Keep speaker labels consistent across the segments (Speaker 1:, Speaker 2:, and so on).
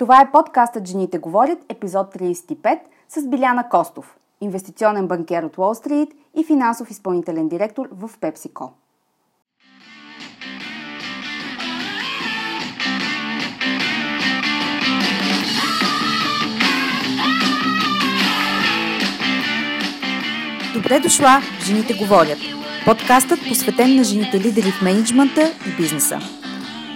Speaker 1: Това е подкастът Жените говорят, епизод 35 с Биляна Костов, инвестиционен банкер от Уолл Стрит и финансов изпълнителен директор в PepsiCo. Добре дошла Жените говорят. Подкастът посветен на жените лидери в менеджмента и бизнеса.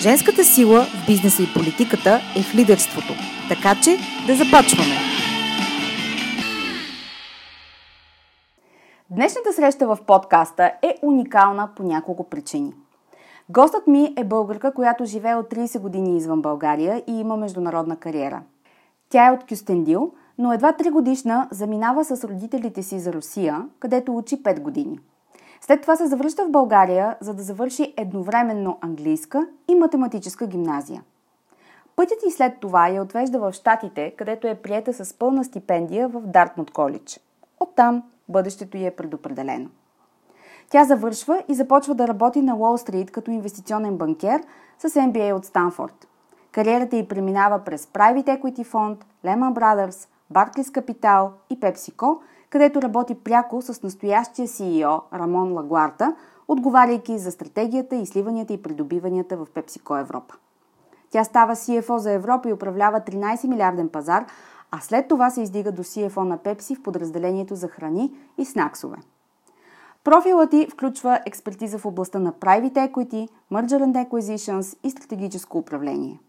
Speaker 1: Женската сила в бизнеса и политиката е в лидерството. Така че да започваме! Днешната среща в подкаста е уникална по няколко причини. Гостът ми е българка, която живее от 30 години извън България и има международна кариера. Тя е от Кюстендил, но едва 3 годишна заминава с родителите си за Русия, където учи 5 години – след това се завръща в България, за да завърши едновременно английска и математическа гимназия. Пътят и след това я отвежда в Штатите, където е приета с пълна стипендия в Дартмут коледж. Оттам бъдещето й е предопределено. Тя завършва и започва да работи на Уолл Стрит като инвестиционен банкер с MBA от Станфорд. Кариерата й преминава през Private Equity Fund, Lehman Brothers, Barclays Capital и PepsiCo – където работи пряко с настоящия CEO Рамон Лагуарта, отговаряйки за стратегията, изливанията и придобиванията в PepsiCo Европа. Тя става CFO за Европа и управлява 13 милиарден пазар, а след това се издига до CFO на Пепси в подразделението за храни и снаксове. Профилът ти включва експертиза в областта на Private Equity, Merger and Acquisitions и стратегическо управление.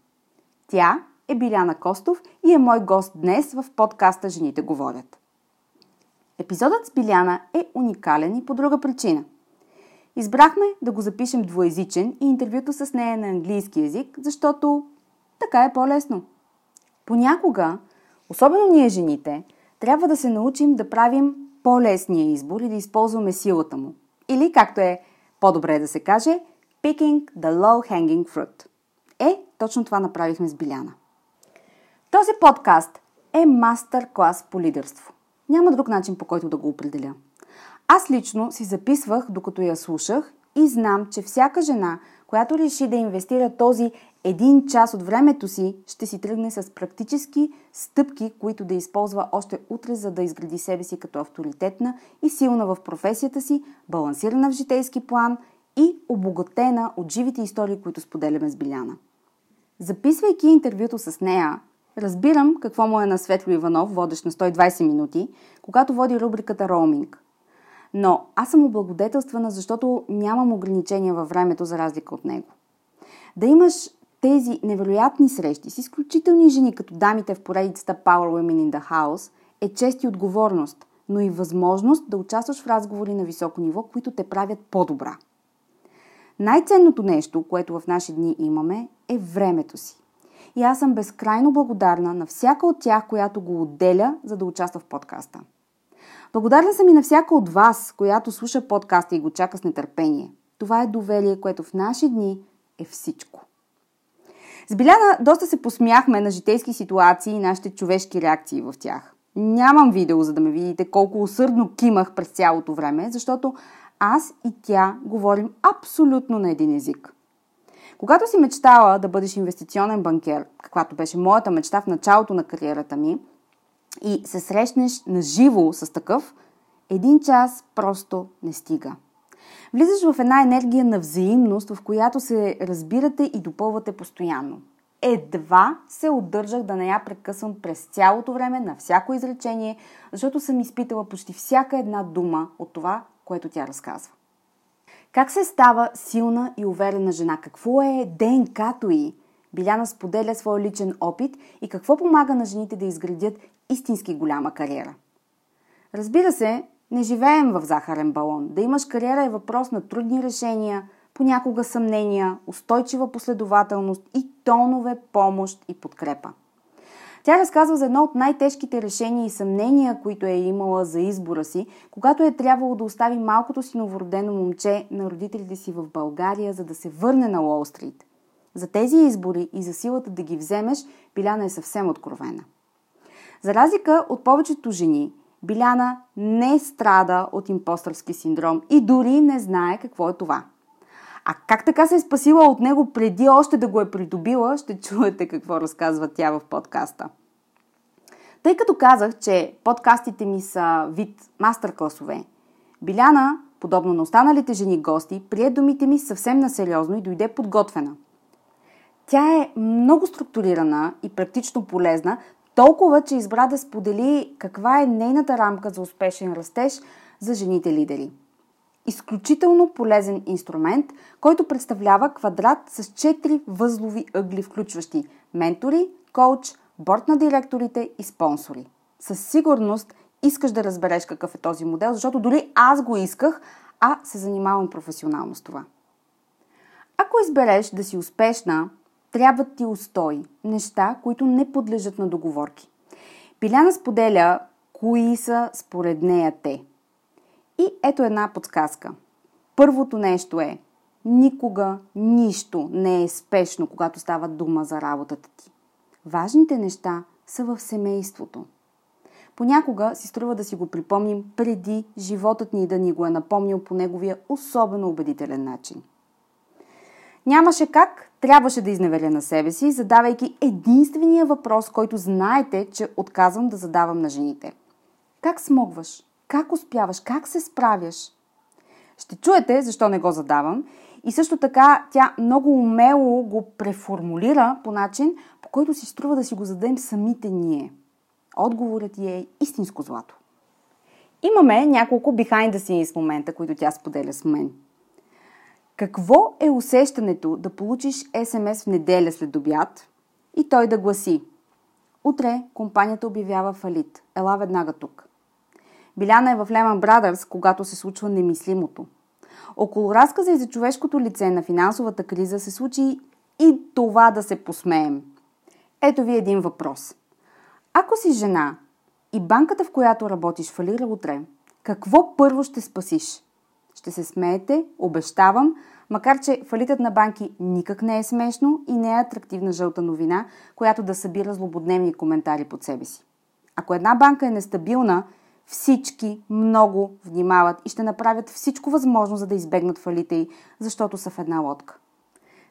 Speaker 1: Тя е Биляна Костов и е мой гост днес в подкаста Жените говорят. Епизодът с Биляна е уникален и по друга причина. Избрахме да го запишем двоязичен и интервюто с нея на английски язик, защото така е по-лесно. Понякога, особено ние жените, трябва да се научим да правим по-лесния избор и да използваме силата му. Или, както е по-добре да се каже, picking the low-hanging fruit. Е, точно това направихме с Биляна. Този подкаст е мастер-клас по лидерство. Няма друг начин по който да го определя. Аз лично си записвах, докато я слушах и знам, че всяка жена, която реши да инвестира този един час от времето си, ще си тръгне с практически стъпки, които да използва още утре, за да изгради себе си като авторитетна и силна в професията си, балансирана в житейски план и обогатена от живите истории, които споделяме с Биляна. Записвайки интервюто с нея, Разбирам какво му е на Светло Иванов, водещ на 120 минути, когато води рубриката Роуминг. Но аз съм облагодетелствана, защото нямам ограничения във времето за разлика от него. Да имаш тези невероятни срещи с изключителни жени, като дамите в поредицата Power Women in the House, е чест и отговорност, но и възможност да участваш в разговори на високо ниво, които те правят по-добра. Най-ценното нещо, което в наши дни имаме, е времето си и аз съм безкрайно благодарна на всяка от тях, която го отделя, за да участва в подкаста. Благодарна съм и на всяка от вас, която слуша подкаста и го чака с нетърпение. Това е доверие, което в наши дни е всичко. С Биляна доста се посмяхме на житейски ситуации и нашите човешки реакции в тях. Нямам видео, за да ме видите колко усърдно кимах през цялото време, защото аз и тя говорим абсолютно на един език. Когато си мечтала да бъдеш инвестиционен банкер, каквато беше моята мечта в началото на кариерата ми, и се срещнеш на живо с такъв, един час просто не стига. Влизаш в една енергия на взаимност, в която се разбирате и допълвате постоянно. Едва се отдържах да не я прекъсвам през цялото време на всяко изречение, защото съм изпитала почти всяка една дума от това, което тя разказва. Как се става силна и уверена жена? Какво е ДНК-то й? Биляна споделя своя личен опит и какво помага на жените да изградят истински голяма кариера. Разбира се, не живеем в захарен балон. Да имаш кариера е въпрос на трудни решения, понякога съмнения, устойчива последователност и тонове помощ и подкрепа. Тя разказва за едно от най-тежките решения и съмнения, които е имала за избора си, когато е трябвало да остави малкото си новородено момче на родителите си в България, за да се върне на Уолл Стрит. За тези избори и за силата да ги вземеш, Биляна е съвсем откровена. За разлика от повечето жени, Биляна не страда от импостърски синдром и дори не знае какво е това. А как така се е спасила от него преди още да го е придобила, ще чуете какво разказва тя в подкаста. Тъй като казах, че подкастите ми са вид мастер-класове, Биляна, подобно на останалите жени гости, прие думите ми съвсем насериозно и дойде подготвена. Тя е много структурирана и практично полезна, толкова, че избра да сподели каква е нейната рамка за успешен растеж за жените лидери. Изключително полезен инструмент, който представлява квадрат с 4 възлови ъгли, включващи ментори, коуч, борт на директорите и спонсори. Със сигурност искаш да разбереш какъв е този модел, защото дори аз го исках, а се занимавам професионално с това. Ако избереш да си успешна, трябват ти устои, неща, които не подлежат на договорки. Пиляна споделя кои са според нея те. И ето една подсказка. Първото нещо е никога нищо не е спешно, когато става дума за работата ти. Важните неща са в семейството. Понякога си струва да си го припомним преди животът ни да ни го е напомнил по неговия особено убедителен начин. Нямаше как, трябваше да изневеря на себе си, задавайки единствения въпрос, който знаете, че отказвам да задавам на жените. Как смогваш? Как успяваш? Как се справяш? Ще чуете защо не го задавам и също така тя много умело го преформулира по начин, по който си струва да си го зададем самите ние. Отговорът ти е истинско злато. Имаме няколко behind the scenes момента, които тя споделя с мен. Какво е усещането да получиш СМС в неделя след обяд и той да гласи Утре компанията обявява фалит. Ела веднага тук. Биляна е в Lehman Brothers, когато се случва немислимото. Около разказа и за човешкото лице на финансовата криза се случи и това да се посмеем. Ето ви един въпрос. Ако си жена и банката, в която работиш, фалира утре, какво първо ще спасиш? Ще се смеете, обещавам, макар че фалитът на банки никак не е смешно и не е атрактивна жълта новина, която да събира злободневни коментари под себе си. Ако една банка е нестабилна, всички много внимават и ще направят всичко възможно, за да избегнат фалите й, защото са в една лодка.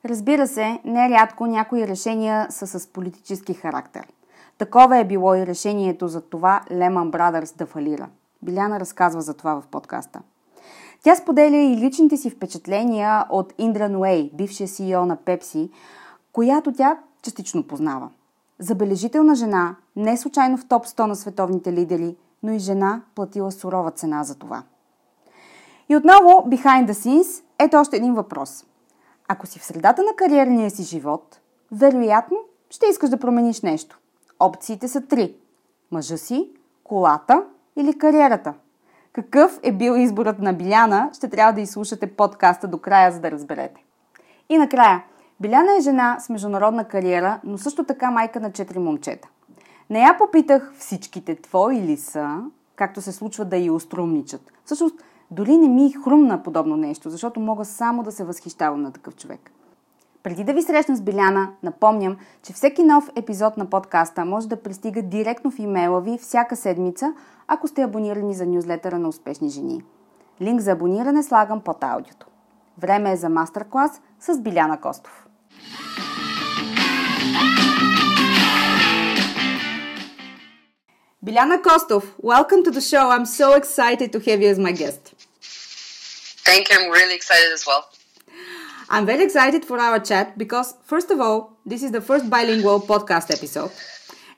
Speaker 1: Разбира се, нерядко някои решения са с политически характер. Такова е било и решението за това Lehman Brothers да фалира. Биляна разказва за това в подкаста. Тя споделя и личните си впечатления от Индра Нуей, бившия CEO на Пепси, която тя частично познава. Забележителна жена, не случайно в топ 100 на световните лидери, но и жена платила сурова цена за това. И отново, behind the scenes, ето още един въпрос. Ако си в средата на кариерния си живот, вероятно ще искаш да промениш нещо. Опциите са три. Мъжа си, колата или кариерата – какъв е бил изборът на Биляна, ще трябва да изслушате подкаста до края, за да разберете. И накрая, Биляна е жена с международна кариера, но също така майка на четири момчета. Не я попитах всичките твои ли са, както се случва да и уструмничат. Всъщност, дори не ми хрумна подобно нещо, защото мога само да се възхищавам на такъв човек. Преди да ви срещна с Биляна, напомням, че всеки нов епизод на подкаста може да пристига директно в имейла ви всяка седмица, ако сте абонирани за нюзлетъра на успешни жени. Линк за абониране слагам под аудиото. Време е за мастер-клас с Биляна Костов. Biljana Kostov, welcome to the show. I'm so excited to have you as my guest.
Speaker 2: Thank you. I'm really excited as well.
Speaker 1: I'm very excited for our chat because, first of all, this is the first bilingual podcast episode.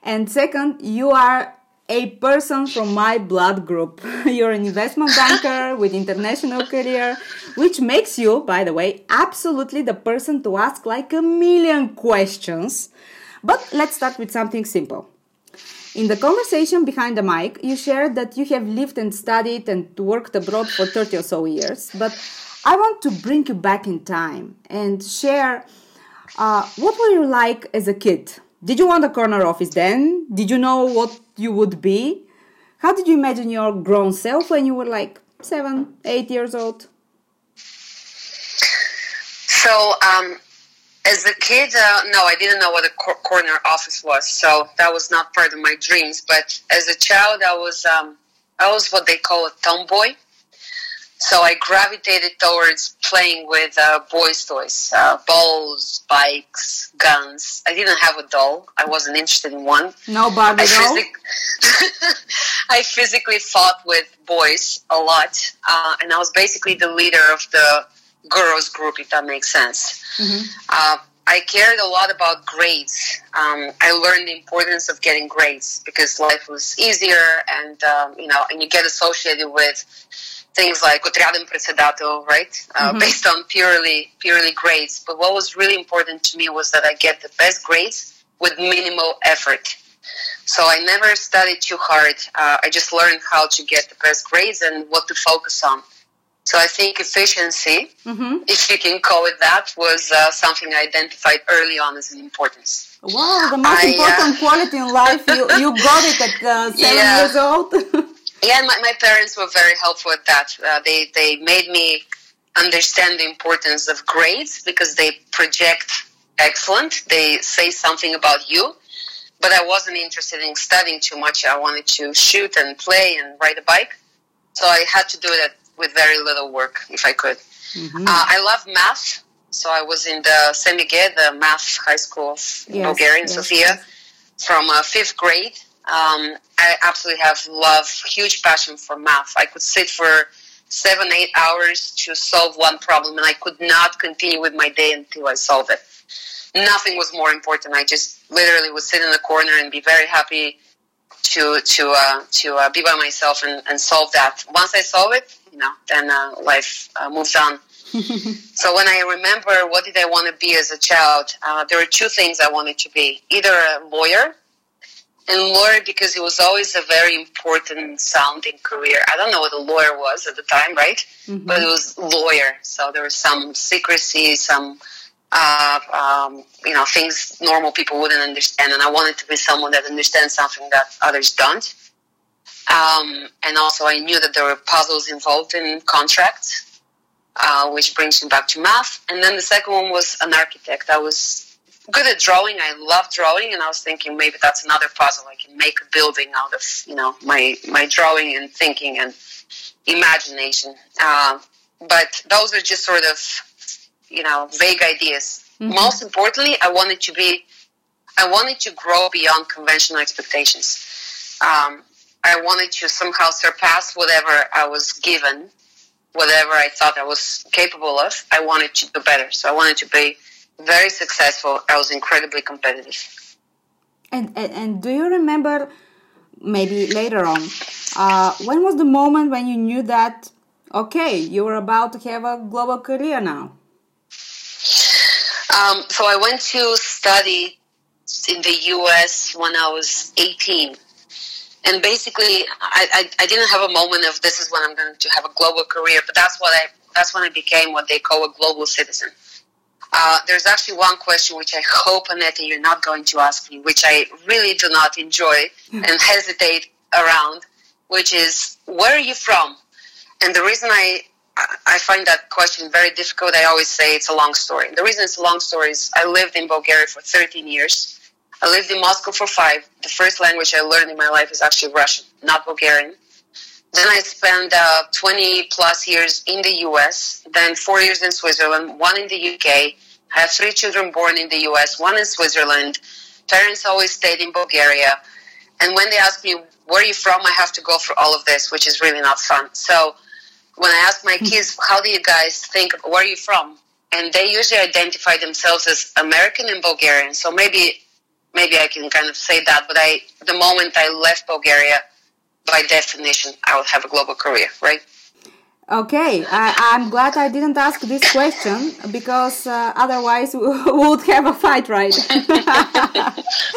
Speaker 1: And second, you are a person from my blood group. You're an investment banker with international career, which makes you, by the way, absolutely the person to ask like a million questions. But let's start with something simple. In the conversation behind the mic, you shared that you have lived and studied and worked abroad for 30 or so years. But I want to bring you back in time and share uh, what were you like as a kid? did you want a corner office then? Did you know what you would be? How did you imagine your grown self when you were like seven, eight years old?
Speaker 2: So, um, as a kid, uh, no, I didn't know what a cor- corner office was, so that was not part of my dreams. But as a child, I was um, I was what they call a tomboy. So I gravitated towards playing with uh, boys' toys, uh, balls, bikes, guns. I didn't have a doll. I wasn't interested in one.
Speaker 1: No Barbie
Speaker 2: I,
Speaker 1: doll.
Speaker 2: physic- I physically fought with boys a lot, uh, and I was basically the leader of the girls group, if that makes sense. Uh, I cared a lot about grades. Um, I learned the importance of getting grades because life was easier, and um, you know, and you get associated with things like отряден председател, right? Uh, Based on purely purely grades. But what was really important to me was that I get the best grades with minimal effort. So I never studied too hard. Uh, I just learned how to get the best grades and what to focus on. So I think efficiency, if you can call it that, was uh, something I identified early on as an importance.
Speaker 1: Wow, the most
Speaker 2: I, uh,
Speaker 1: important quality in life. You, you got it at uh, seven
Speaker 2: Yeah.
Speaker 1: years old.
Speaker 2: Yeah, and my, my parents were very helpful at that. Uh, they they made me understand the importance of grades because they project excellent. They say something about you, but I wasn't interested in studying too much. I wanted to shoot and play and ride a bike, so I had to do that with very little work if I could. Uh, I love math, so I was in the SMG, the math high school of
Speaker 1: Yes,
Speaker 2: Bulgaria in
Speaker 1: yes,
Speaker 2: Sofia
Speaker 1: yes.
Speaker 2: from uh, fifth grade. Um, I absolutely have love, huge passion for math. I could sit for seven, eight hours to solve one problem, and I could not continue with my day until I solve it. Nothing was more important. I just literally would sit in the corner and be very happy to to uh, to uh, be by myself and, and solve that. Once I solve it, you know, then uh, life uh, moves on. so when I remember what did I want to be as a child, uh, there were two things I wanted to be: either a lawyer, and lawyer because it was always a very important sounding career. I don't know what a lawyer was at the time, right? But it was lawyer, so there was some secrecy, some uh, um, you know things normal people wouldn't understand, and I wanted to be someone that understands something that others don't. Um, and also, I knew that there were puzzles involved in contracts, uh, which brings me back to math. And then the second one was an architect. I was good at drawing. I love drawing, and I was thinking maybe that's another puzzle. I can make a building out of you know my my drawing and thinking and imagination. Uh, but those are just sort of you know vague ideas. Most importantly, I wanted to be I wanted to grow beyond conventional expectations. Um, I wanted to somehow surpass whatever I was given, whatever I thought I was capable of. I wanted to do better. So I wanted to be very successful. I was incredibly competitive.
Speaker 1: and, and and do you remember maybe later on uh, when was the moment when you knew that okay you were about to have a global career now?
Speaker 2: Um, so I went to study in the U.S. when I was 18. And basically, I, I, I didn't have a moment of this is when I'm going to have a global career, but that's what I that's when I became what they call a global citizen. Uh, there's actually one question which I hope, Annette, you're not going to ask me, which I really do not enjoy and hesitate around, which is where are you from? And the reason I I find that question very difficult. I always say it's a long story. The reason it's a long story is I lived in Bulgaria for 13 years. I lived in Moscow for five. The first language I learned in my life is actually Russian, not Bulgarian. Then I spent uh, 20 plus years in the US, then four years in Switzerland, one in the UK. I have three children born in the US, one in Switzerland. Parents always stayed in Bulgaria. And when they ask me, where are you from? I have to go through all of this, which is really not fun. So when I ask my kids, how do you guys think, where are you from? And they usually identify themselves as American and Bulgarian. So maybe, maybe I can kind of say that. But I, the moment I left Bulgaria, by definition, I would have a global career, right?
Speaker 1: Okay, I, I'm glad I didn't ask this question because uh, otherwise we would have a fight, right?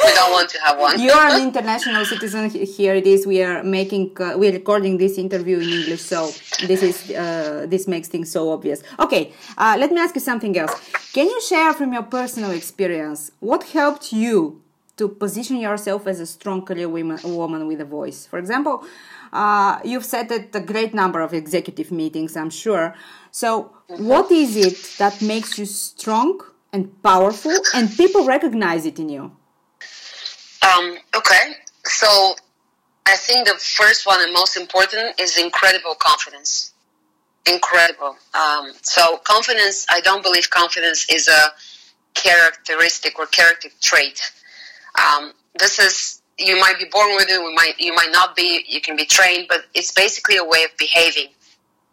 Speaker 2: We don't want to have one.
Speaker 1: you are an international citizen. Here it is. We are making, uh, we're recording this interview in English, so this is uh, this makes things so obvious. Okay, uh, let me ask you something else. Can you share from your personal experience what helped you to position yourself as a strong career woman, with a voice. For example, uh, you've said at a great number of executive meetings, I'm sure. So, what is it that makes you strong and powerful, and people recognize it in you?
Speaker 2: Um, okay, so I think the first one and most important is incredible confidence. Incredible. Um, so confidence, I don't believe confidence is a characteristic or character trait. Um, this is you might be born with it, you might you might not be. You can be trained, but it's basically a way of behaving,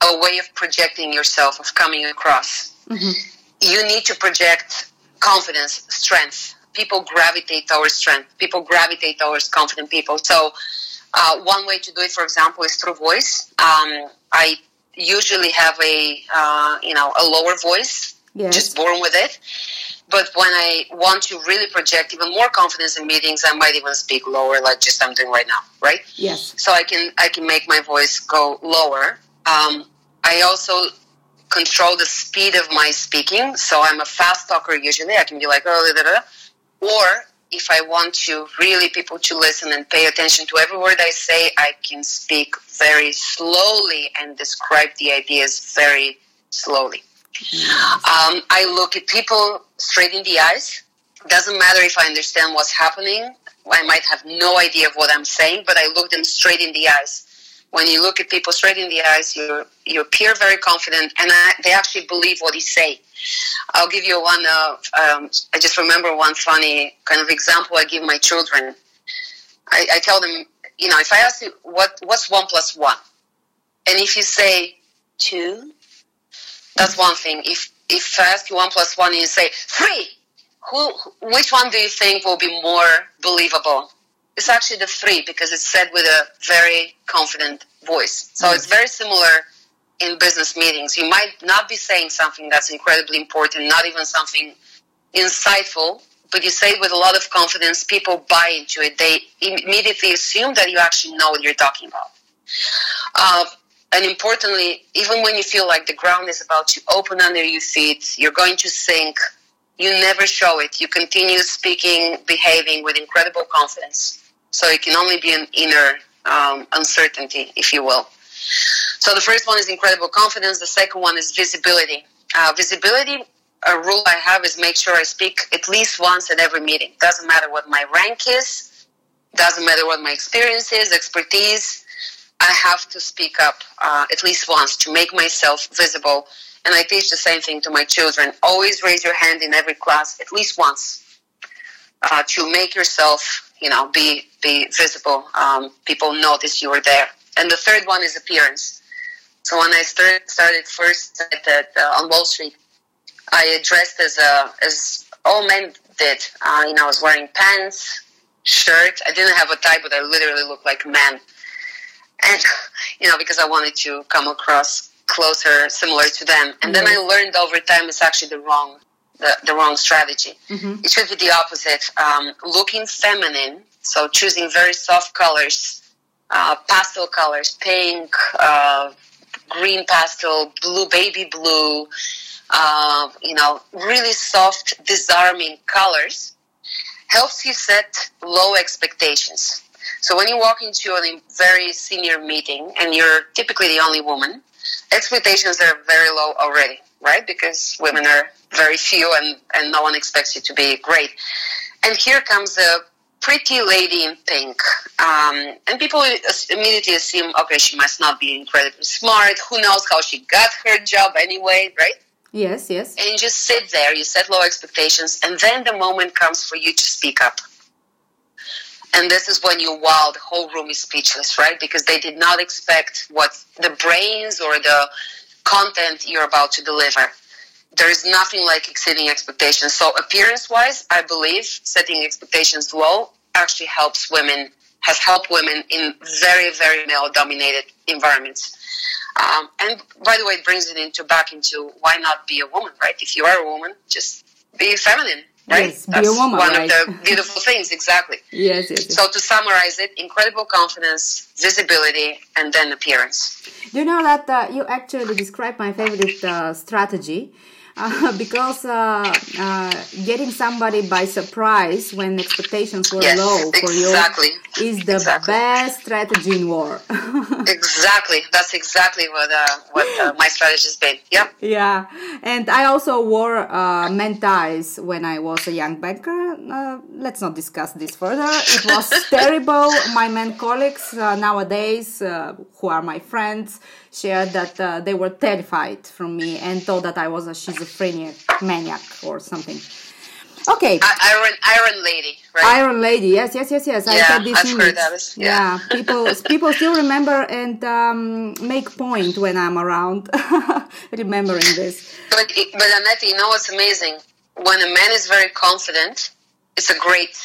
Speaker 2: a way of projecting yourself, of coming across. Mm-hmm. You need to project confidence, strength. People gravitate towards strength. People gravitate towards confident people. So, uh, one way to do it, for example, is through voice. Um, I usually have a uh, you know a lower voice, yes. just born with it. But when I want to really project even more confidence in meetings, I might even speak lower, like just I'm doing right now, right?
Speaker 1: Yes.
Speaker 2: So I can I can make my voice go lower. Um, I also control the speed of my speaking. So I'm a fast talker usually. I can be like, oh, da, da, da. or if I want to really people to listen and pay attention to every word I say, I can speak very slowly and describe the ideas very slowly. Um, I look at people straight in the eyes. Doesn't matter if I understand what's happening. I might have no idea of what I'm saying, but I look them straight in the eyes. When you look at people straight in the eyes, you you appear very confident, and I, they actually believe what you say. I'll give you one of. Um, I just remember one funny kind of example I give my children. I, I tell them, you know, if I ask you what what's one plus one, and if you say two, that's one thing. If if I ask you one plus one and you say three, who which one do you think will be more believable? It's actually the three because it's said with a very confident voice. So mm. it's very similar in business meetings. You might not be saying something that's incredibly important, not even something insightful, but you say it with a lot of confidence. People buy into it. They immediately assume that you actually know what you're talking about. Uh, and importantly, even when you feel like the ground is about to open under your feet, you're going to sink, you never show it. You continue speaking, behaving with incredible confidence. So it can only be an inner um, uncertainty, if you will. So the first one is incredible confidence. The second one is visibility. Uh, visibility, a rule I have is make sure I speak at least once at every meeting. Doesn't matter what my rank is, doesn't matter what my experience is, expertise I have to speak up uh, at least once to make myself visible. And I teach the same thing to my children. Always raise your hand in every class at least once uh, to make yourself, you know, be be visible. Um, people notice you are there. And the third one is appearance. So when I started started first at, uh, on Wall Street, I dressed as a as all men did. Uh, you know, I was wearing pants, shirt. I didn't have a tie, but I literally looked like a man and you know because I wanted to come across closer, similar to them. And mm-hmm. then I learned over time it's actually the wrong the, the wrong strategy. Mm-hmm. It should be the opposite. Um, looking feminine, so choosing very soft colors, uh, pastel colors, pink, uh, green pastel, blue, baby blue. Uh, you know, really soft, disarming colors helps you set low expectations. So when you walk into a very senior meeting and you're typically the only woman, expectations are very low already, right? Because women are very few and, and no one expects you to be great. And here comes a pretty lady in pink. Um, and people immediately assume, okay, she must not be incredibly smart. Who knows how she got her job anyway, right?
Speaker 1: Yes, yes.
Speaker 2: And you just sit there, you set low expectations, and then the moment comes for you to speak up. And this is when you wow, the whole room is speechless, right? Because they did not expect what the brains or the content you're about to deliver. There is nothing like exceeding expectations. So appearance wise, I believe setting expectations low actually helps women, has helped women in very, very male dominated environments. Um, and by the way, it brings it into back into why not be a woman, right? If you are a woman, just be feminine right? Yes,
Speaker 1: That's woman,
Speaker 2: one
Speaker 1: right?
Speaker 2: of the beautiful things, exactly.
Speaker 1: Yes, yes, yes,
Speaker 2: So to summarize it, incredible confidence, visibility, and then appearance.
Speaker 1: You know that uh, you actually described my favorite uh, strategy? Uh, because uh, uh, getting somebody by surprise when expectations were
Speaker 2: yes,
Speaker 1: low for
Speaker 2: exactly.
Speaker 1: you is the
Speaker 2: exactly.
Speaker 1: best strategy in war.
Speaker 2: exactly, that's exactly what uh, what uh, my strategy has been. Yep.
Speaker 1: Yeah, and I also wore uh, men ties when I was a young banker. Uh, let's not discuss this further. It was terrible. My men colleagues nowadays, who are my friends, shared that they were terrified from me and thought that I was a schizophrenic maniac or something. Okay.
Speaker 2: Iron Iron Lady, right?
Speaker 1: Iron Lady, yes, yes, yes, yes.
Speaker 2: Yeah,
Speaker 1: I had this
Speaker 2: I've
Speaker 1: image.
Speaker 2: heard that. Is, yeah.
Speaker 1: yeah. people people still remember and um, make point when I'm around, remembering this.
Speaker 2: But but Annette, you know what's amazing? When a man is very confident, it's a great,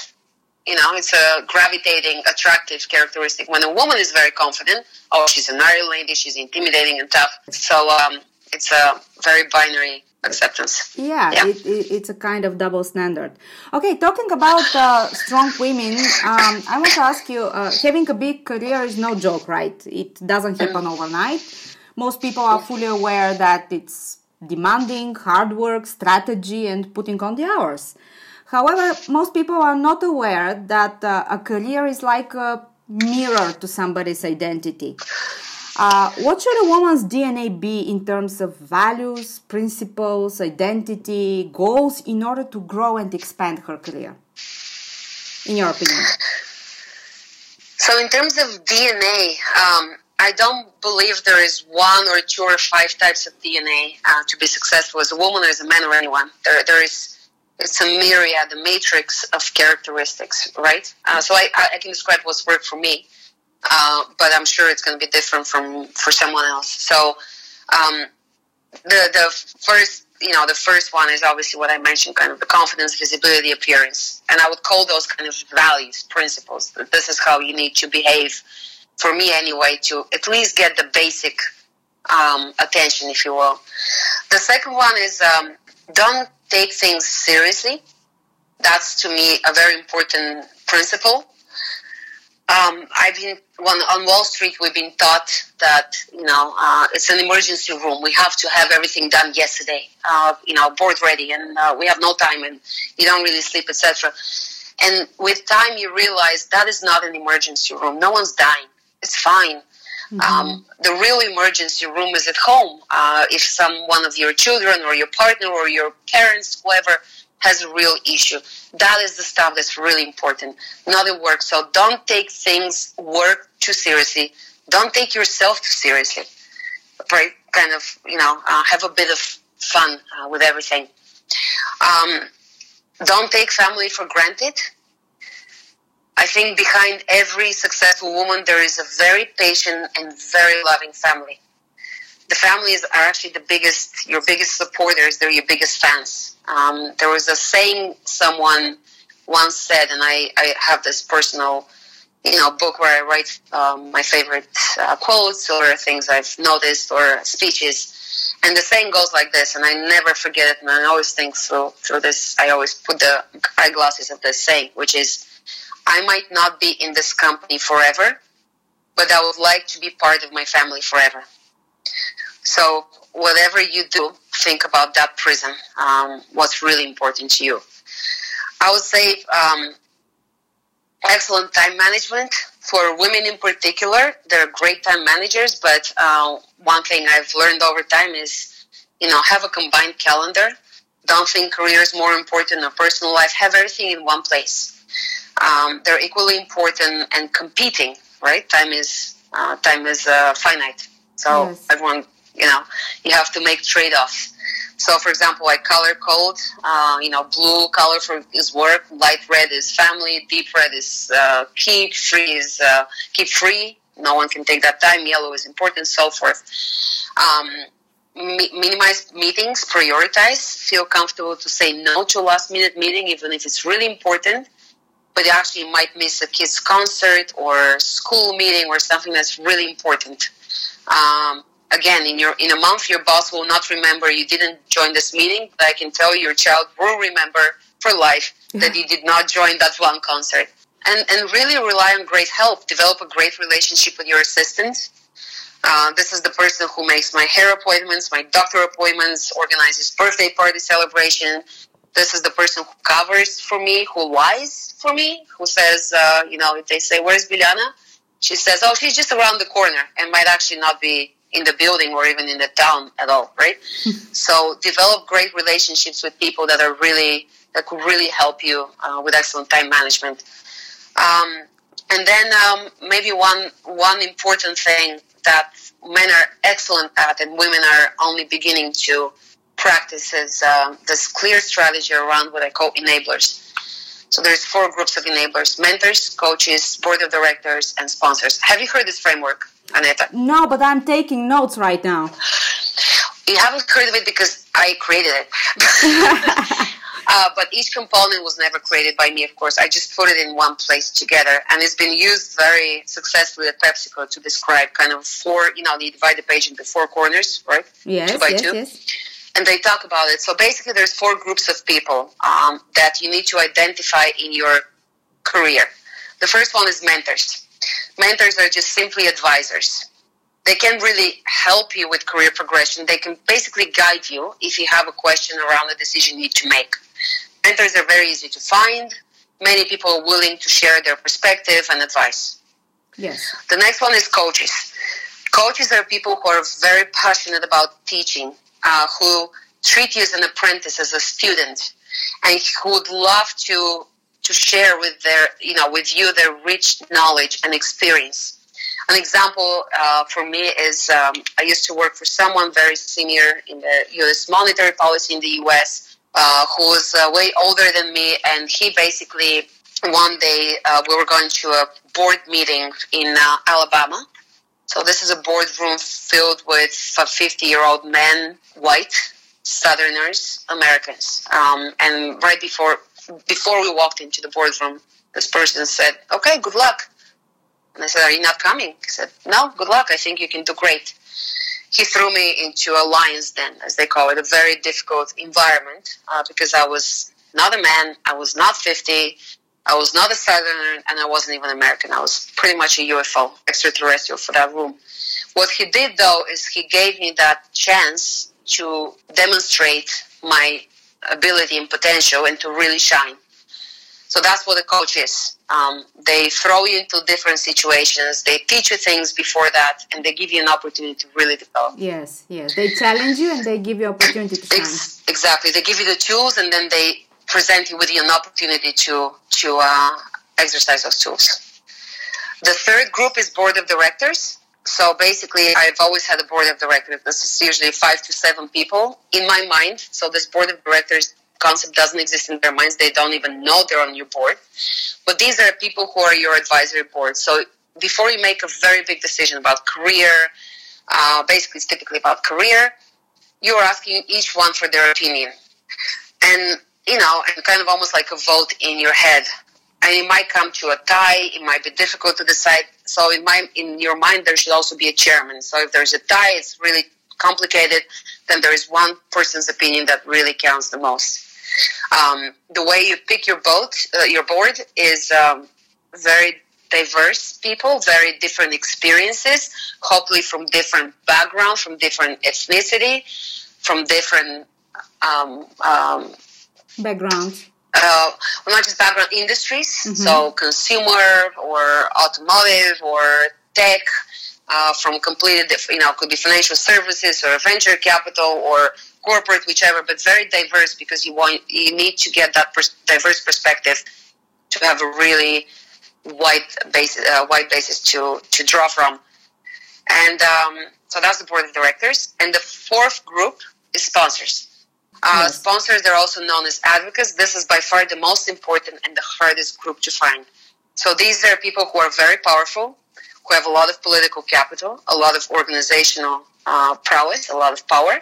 Speaker 2: you know, it's a gravitating, attractive characteristic. When a woman is very confident, oh, she's an Iron Lady, she's intimidating and tough. So um, it's a very binary acceptance.
Speaker 1: Yeah, yeah. It, it, it's a kind of double standard. Okay, talking about uh, strong women, um, I want to ask you uh, having a big career is no joke, right? It doesn't happen mm. overnight. Most people are fully aware that it's demanding, hard work, strategy, and putting on the hours. However, most people are not aware that uh, a career is like a mirror to somebody's identity. Uh, what should a woman's DNA be in terms of values, principles, identity, goals in order to grow and expand her career? In your opinion?
Speaker 2: So, in terms of DNA, um, I don't believe there is one or two or five types of DNA uh, to be successful as a woman or as a man or anyone. There, there is it's a myriad, a matrix of characteristics, right? Uh, so I, I can describe what's worked for me. Uh, but I'm sure it's going to be different from for someone else. So um, the the first you know the first one is obviously what I mentioned, kind of the confidence, visibility, appearance, and I would call those kind of values, principles. This is how you need to behave, for me anyway, to at least get the basic um, attention, if you will. The second one is um, don't take things seriously. That's to me a very important principle um, I've been when on Wall Street. We've been taught that you know uh, it's an emergency room. We have to have everything done yesterday. Uh, you know, board ready, and uh, we have no time, and you don't really sleep, etc. And with time, you realize that is not an emergency room. No one's dying. It's fine. Mm-hmm. Um, the real emergency room is at home. Uh, if some one of your children or your partner or your parents, whoever, has a real issue. That is the stuff that's really important, not at work. So don't take things work too seriously. Don't take yourself too seriously. Right? Kind of, you know, uh, have a bit of fun uh, with everything. Um, don't take family for granted. I think behind every successful woman, there is a very patient and very loving family. The families are actually the biggest, your biggest supporters. They're your biggest fans um, there was a saying someone once said, and I, I have this personal, you know, book where I write um, my favorite uh, quotes or things I've noticed or speeches. And the saying goes like this, and I never forget it, and I always think through through this. I always put the eyeglasses of this saying, which is, "I might not be in this company forever, but I would like to be part of my family forever." So whatever you do, think about that prism. Um, what's really important to you? I would say um, excellent time management for women in particular. They're great time managers, but uh, one thing I've learned over time is, you know, have a combined calendar. Don't think career is more important than personal life. Have everything in one place. Um, they're equally important and competing. Right? Time is uh, time is uh, finite. So yes. everyone you know, you have to make trade offs. So, for example, I color code. Uh, you know, blue color for is work, light red is family, deep red is uh, keep, free is uh, keep free. No one can take that time. Yellow is important, so forth. Um, mi- minimize meetings, prioritize. Feel comfortable to say no to last minute meeting, even if it's really important. But you actually might miss a kid's concert or school meeting or something that's really important. Um, again in your in a month your boss will not remember you didn't join this meeting but i can tell you your child will remember for life that you did not join that one concert and and really rely on great help develop a great relationship with your assistant Uh, this is the person who makes my hair appointments, my doctor appointments, organizes birthday party celebration. This is the person who covers for me, who lies for me, who says, uh, you know, if they say, Where's Biljana? She says, Oh, she's just around the corner and might actually not be in the building or even in the town at all, right? so develop great relationships with people that are really, that could really help you uh, with excellent time management. Um, and then um, maybe one one important thing that men are excellent at and women are only beginning to practice is uh, this clear strategy around what I call enablers. So there's four groups of enablers: mentors, coaches, board of directors, and sponsors. Have you heard this framework, Aneta?
Speaker 1: No, but I'm taking notes right now.
Speaker 2: You haven't heard of it because I created it. Uh, but each component was never created by me, of course. I just put it in one place together. And it's been used very successfully at PepsiCo to describe kind of four, you know, you divide the page into four corners, right?
Speaker 1: Yes,
Speaker 2: two by
Speaker 1: yes,
Speaker 2: two.
Speaker 1: yes.
Speaker 2: And they talk about it. So basically, there's four groups of people um, that you need to identify in your career. The first one is mentors. Mentors are just simply advisors they can really help you with career progression. They can basically guide you if you have a question around the decision you need to make. Mentors are very easy to find. Many people are willing to share their perspective and advice.
Speaker 1: Yes.
Speaker 2: The next one is coaches. Coaches are people who are very passionate about teaching, uh, who treat you as an apprentice, as a student, and who would love to to share with their you know with you their rich knowledge and experience. An example uh, for me is um, I used to work for someone very senior in the U.S. monetary policy in the U.S. Uh, who was uh, way older than me, and he basically one day uh, we were going to a board meeting in uh, Alabama. So this is a boardroom filled with 50-year-old men, white Southerners, Americans, um, and right before before we walked into the boardroom, this person said, "Okay, good luck." And I said, Are you not coming? He said, No, good luck. I think you can do great. He threw me into a lion's den, as they call it, a very difficult environment uh, because I was not a man, I was not 50, I was not a Southerner, and I wasn't even American. I was pretty much a UFO, extraterrestrial for that room. What he did, though, is he gave me that chance to demonstrate my ability and potential and to really shine. So that's what the coach is. Um, they throw you into different situations. They teach you things before that, and they give you an opportunity to really develop.
Speaker 1: Yes, yes. They challenge you and they give you opportunity to shine.
Speaker 2: Ex- exactly. They give you the tools, and then they present you with an opportunity to to uh, exercise those tools. The third group is board of directors. So basically, I've always had a board of directors. This is usually five to seven people in my mind. So this board of directors concept doesn't exist in their minds. They don't even know they're on your board. But these are people who are your advisory board. So before you make a very big decision about career, uh, basically it's typically about career, you're asking each one for their opinion. And, you know, and kind of almost like a vote in your head. And it might come to a tie. It might be difficult to decide. So in my, in your mind, there should also be a chairman. So if there's a tie, it's really complicated. Then there is one person's opinion that really counts the most. Um, the way you pick your boat, uh, your board, is um, very diverse people, very different experiences, hopefully from different backgrounds, from different ethnicity, from different um, um
Speaker 1: backgrounds.
Speaker 2: Uh, well, not just background industries, mm-hmm. so consumer or automotive or tech, uh, from completely you know, could be financial services or venture capital or corporate, whichever, but very diverse because you want you need to get that pers- diverse perspective to have a really wide basis, uh, wide basis to to draw from. And um, so that's the board of directors. And the fourth group is sponsors. Uh, yes. Sponsors are also known as advocates. This is by far the most important and the hardest group to find. So these are people who are very powerful, who have a lot of political capital, a lot of organizational uh, prowess, a lot of power,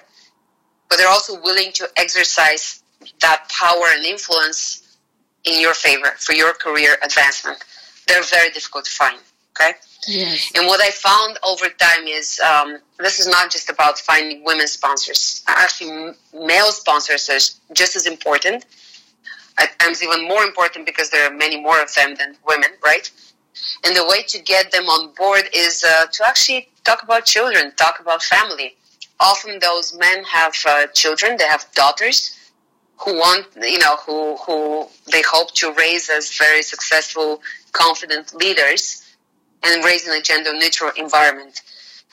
Speaker 2: but they're also willing to exercise that power and influence in your favor for your career advancement. They're very difficult to find. Okay.
Speaker 1: Yes.
Speaker 2: And what I found over time is um, this is not just about finding women sponsors. Actually, male sponsors are just as important. At times, even more important because there are many more of them than women, right? And the way to get them on board is uh, to actually talk about children, talk about family. Often those men have uh, children, they have daughters who want, you know, who, who they hope to raise as very successful, confident leaders and raising a gender neutral environment.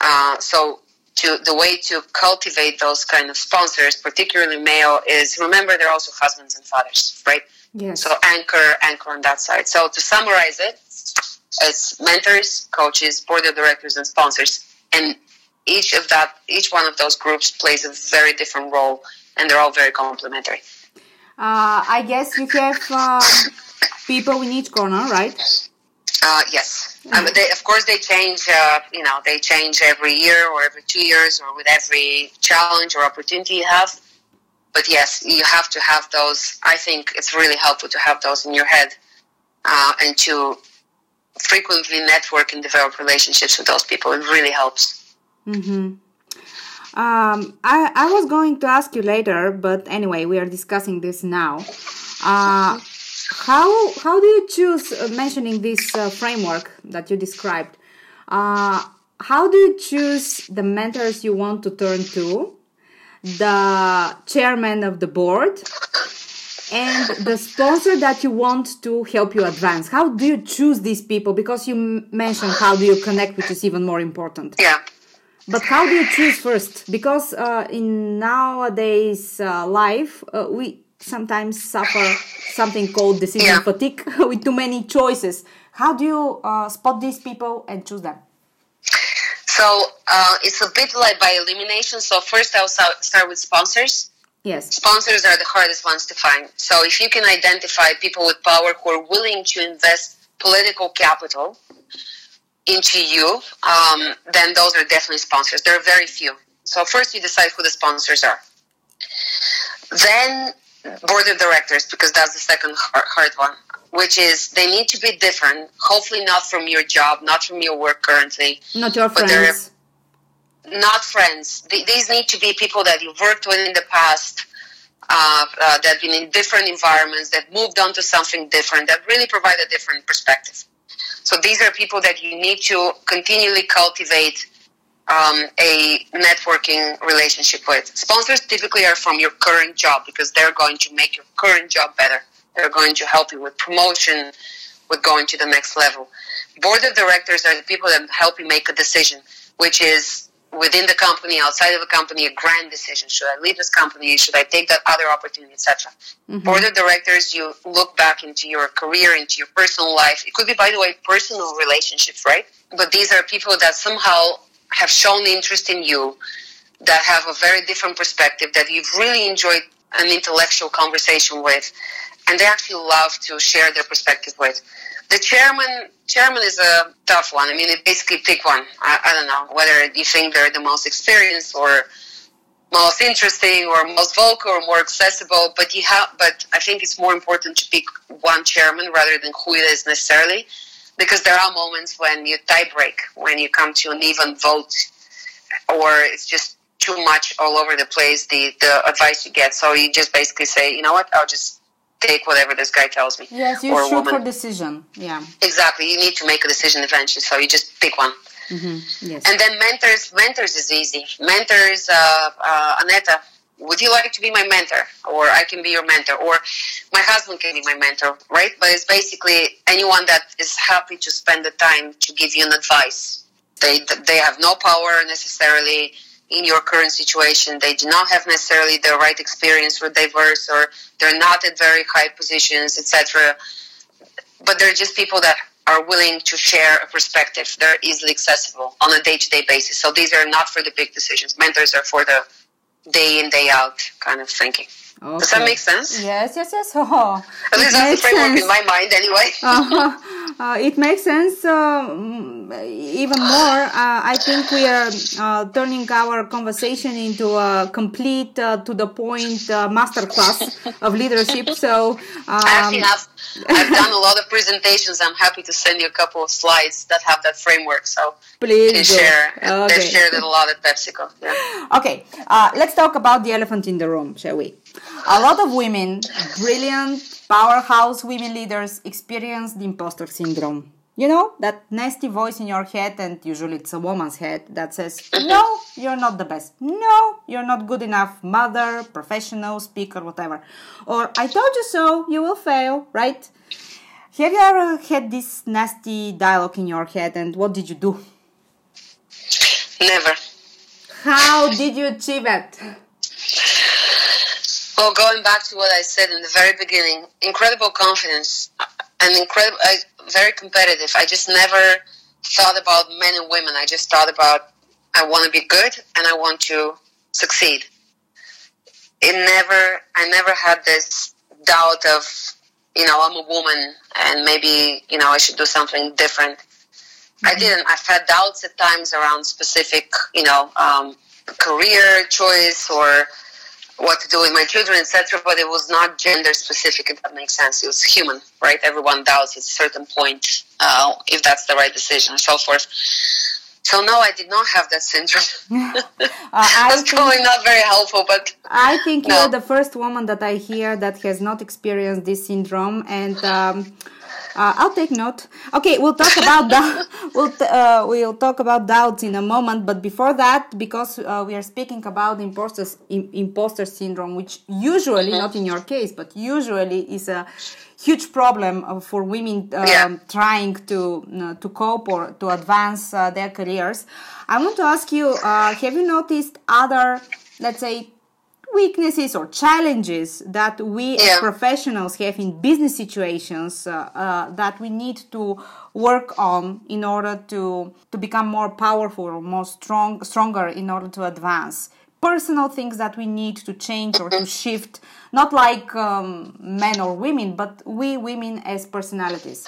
Speaker 2: Uh, so to the way to cultivate those kind of sponsors, particularly male, is remember they're also husbands and fathers, right?
Speaker 1: Yes.
Speaker 2: So anchor, anchor on that side. So to summarize it, it's mentors, coaches, board of directors, and sponsors, and each of that, each one of those groups plays a very different role, and they're all very complementary.
Speaker 1: Uh, I guess you have um, people in each corner, right?
Speaker 2: Uh, yes. Um, they, of course, they change. Uh, you know, they change every year or every two years or with every challenge or opportunity you have. But yes, you have to have those. I think it's really helpful to have those in your head uh, and to frequently network and develop relationships with those people. It really helps.
Speaker 1: Mm-hmm. Um, I, I was going to ask you later, but anyway, we are discussing this now. Uh, how how do you choose uh, mentioning this uh, framework that you described? Uh, how do you choose the mentors you want to turn to, the chairman of the board, and the sponsor that you want to help you advance? How do you choose these people? Because you mentioned how do you connect, which is even more important.
Speaker 2: Yeah.
Speaker 1: But how do you choose first? Because uh, in nowadays uh, life, uh, we sometimes suffer something called decision yeah. fatigue with too many choices. How do you uh, spot these people and choose them?
Speaker 2: So uh, it's a bit like by elimination. So first I'll start with sponsors.
Speaker 1: Yes.
Speaker 2: Sponsors are the hardest ones to find. So if you can identify people with power who are willing to invest political capital into you, um, then those are definitely sponsors. There are very few. So first you decide who the sponsors are. Then board of directors because that's the second hard one which is they need to be different hopefully not from your job not from your work currently
Speaker 1: not your friends.
Speaker 2: not friends. These need to be people that you've worked with in the past uh, uh, that have been in different environments that moved on to something different that really provide a different perspective. So these are people that you need to continually cultivate um, a networking relationship with. Sponsors typically are from your current job because they're going to make your current job better. They're going to help you with promotion, with going to the next level. Board of directors are the people that help you make a decision, which is within the company, outside of the company, a grand decision. Should I leave this company? Should I take that other opportunity, etc. Mm-hmm. Board of directors, you look back into your career, into your personal life. It could be, by the way, personal relationships, right? But these are people that somehow have shown interest in you, that have a very different perspective, that you've really enjoyed an intellectual conversation with, and they actually love to share their perspective with. The chairman, chairman is a tough one. I mean, it basically pick one. I, I don't know whether you think they're the most experienced or most interesting or most vocal or more accessible. But you have, but I think it's more important to pick one chairman rather than who it is necessarily because there are moments when you tie break, when you come to an even vote, or it's just too much all over the place, the, the advice you get. So you just basically say, you know what, I'll just take whatever this guy tells me.
Speaker 1: Yes, you shoot for decision. Yeah.
Speaker 2: Exactly. You need to make a decision eventually, so you just pick one.
Speaker 1: Mm-hmm. Yes.
Speaker 2: And then mentors, mentors is easy. Mentors, uh, uh, Aneta, would you like to be my mentor? Or i can be your mentor. Or my husband can be my mentor right? But it's basically anyone that is happy to spend the time to give you an advice. They they have no power necessarily in your current situation. They do not have necessarily the right experience or diverse or they're not at very high positions etc but they're just people that are willing to share a perspective. They're easily accessible on a day-to-day basis. So these are not for the big decisions. Mentors are for the day in day out kind of thinking. Okay. Does that make sense?
Speaker 1: Yes, yes, yes. Oh,
Speaker 2: At least that's the framework sense. in my mind, anyway.
Speaker 1: uh, uh, it makes sense uh, even more. Uh, I think we are uh, turning our conversation into a complete, uh, to the point masterclass of leadership. So, um,
Speaker 2: I've I've done a lot of presentations. I'm happy to send you a couple of slides that have that framework. So
Speaker 1: please
Speaker 2: can share. Okay. They've shared it a lot at PepsiCo. Yeah.
Speaker 1: Okay, let's talk about the elephant in the room, shall we? A lot of women, brilliant, powerhouse women leaders, experience the imposter syndrome. you know that nasty voice in your head and usually it's a woman's head that says no you're not the best. No you're not good enough. Mother professional speaker whatever. Or i told you so. You will fail right? Have you ever had this nasty dialogue in your head and what did you do?
Speaker 2: Never.
Speaker 1: How did you achieve it
Speaker 2: well going back to what i said in the very beginning incredible confidence and incredible, I, very competitive. I just never thought about men and women. I just thought about I want to be good and I want to succeed. It never, I never had this doubt of, you know, I'm a woman and maybe, you know, I should do something different. Mm-hmm. I didn't. I've had doubts at times around specific, you know, um, career choice or what to do with my children, etc. But it was not gender specific, if that makes sense. It was human, right? Everyone doubts at a certain point uh, if that's the right decision, and so forth. So no, I did not have that syndrome. uh, that's probably not very helpful, but
Speaker 1: I think no. you're the first woman that I hear that has not experienced this syndrome, and um, uh, I'll take note. Okay, we'll talk about that. we'll t- uh, we'll talk about doubts in a moment. But before that, because uh, we are speaking about imposter imposter syndrome, which usually mm-hmm. not in your case, but usually is a huge problem uh, for women um, yeah. trying to uh, to cope or to advance uh, their careers. I want to ask you: Have you noticed other, let's say, weaknesses or challenges that we yeah. as professionals have in business situations uh, uh, that we need to work on in order to to become more powerful or more strong stronger in order to advance personal things that we need to change or to mm-hmm. shift not like um, men or women but we women as personalities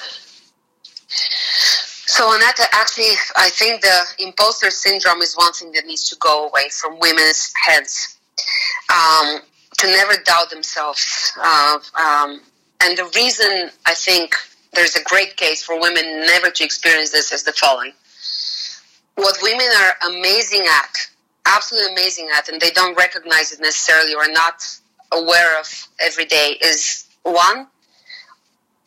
Speaker 2: so Aneta, actually, I think the imposter syndrome is one thing that needs to go away from women's heads um, to never doubt themselves. Uh, um, and the reason I think there's a great case for women never to experience this is the following. What women are amazing at, absolutely amazing at, and they don't recognize it necessarily or are not aware of every day is one,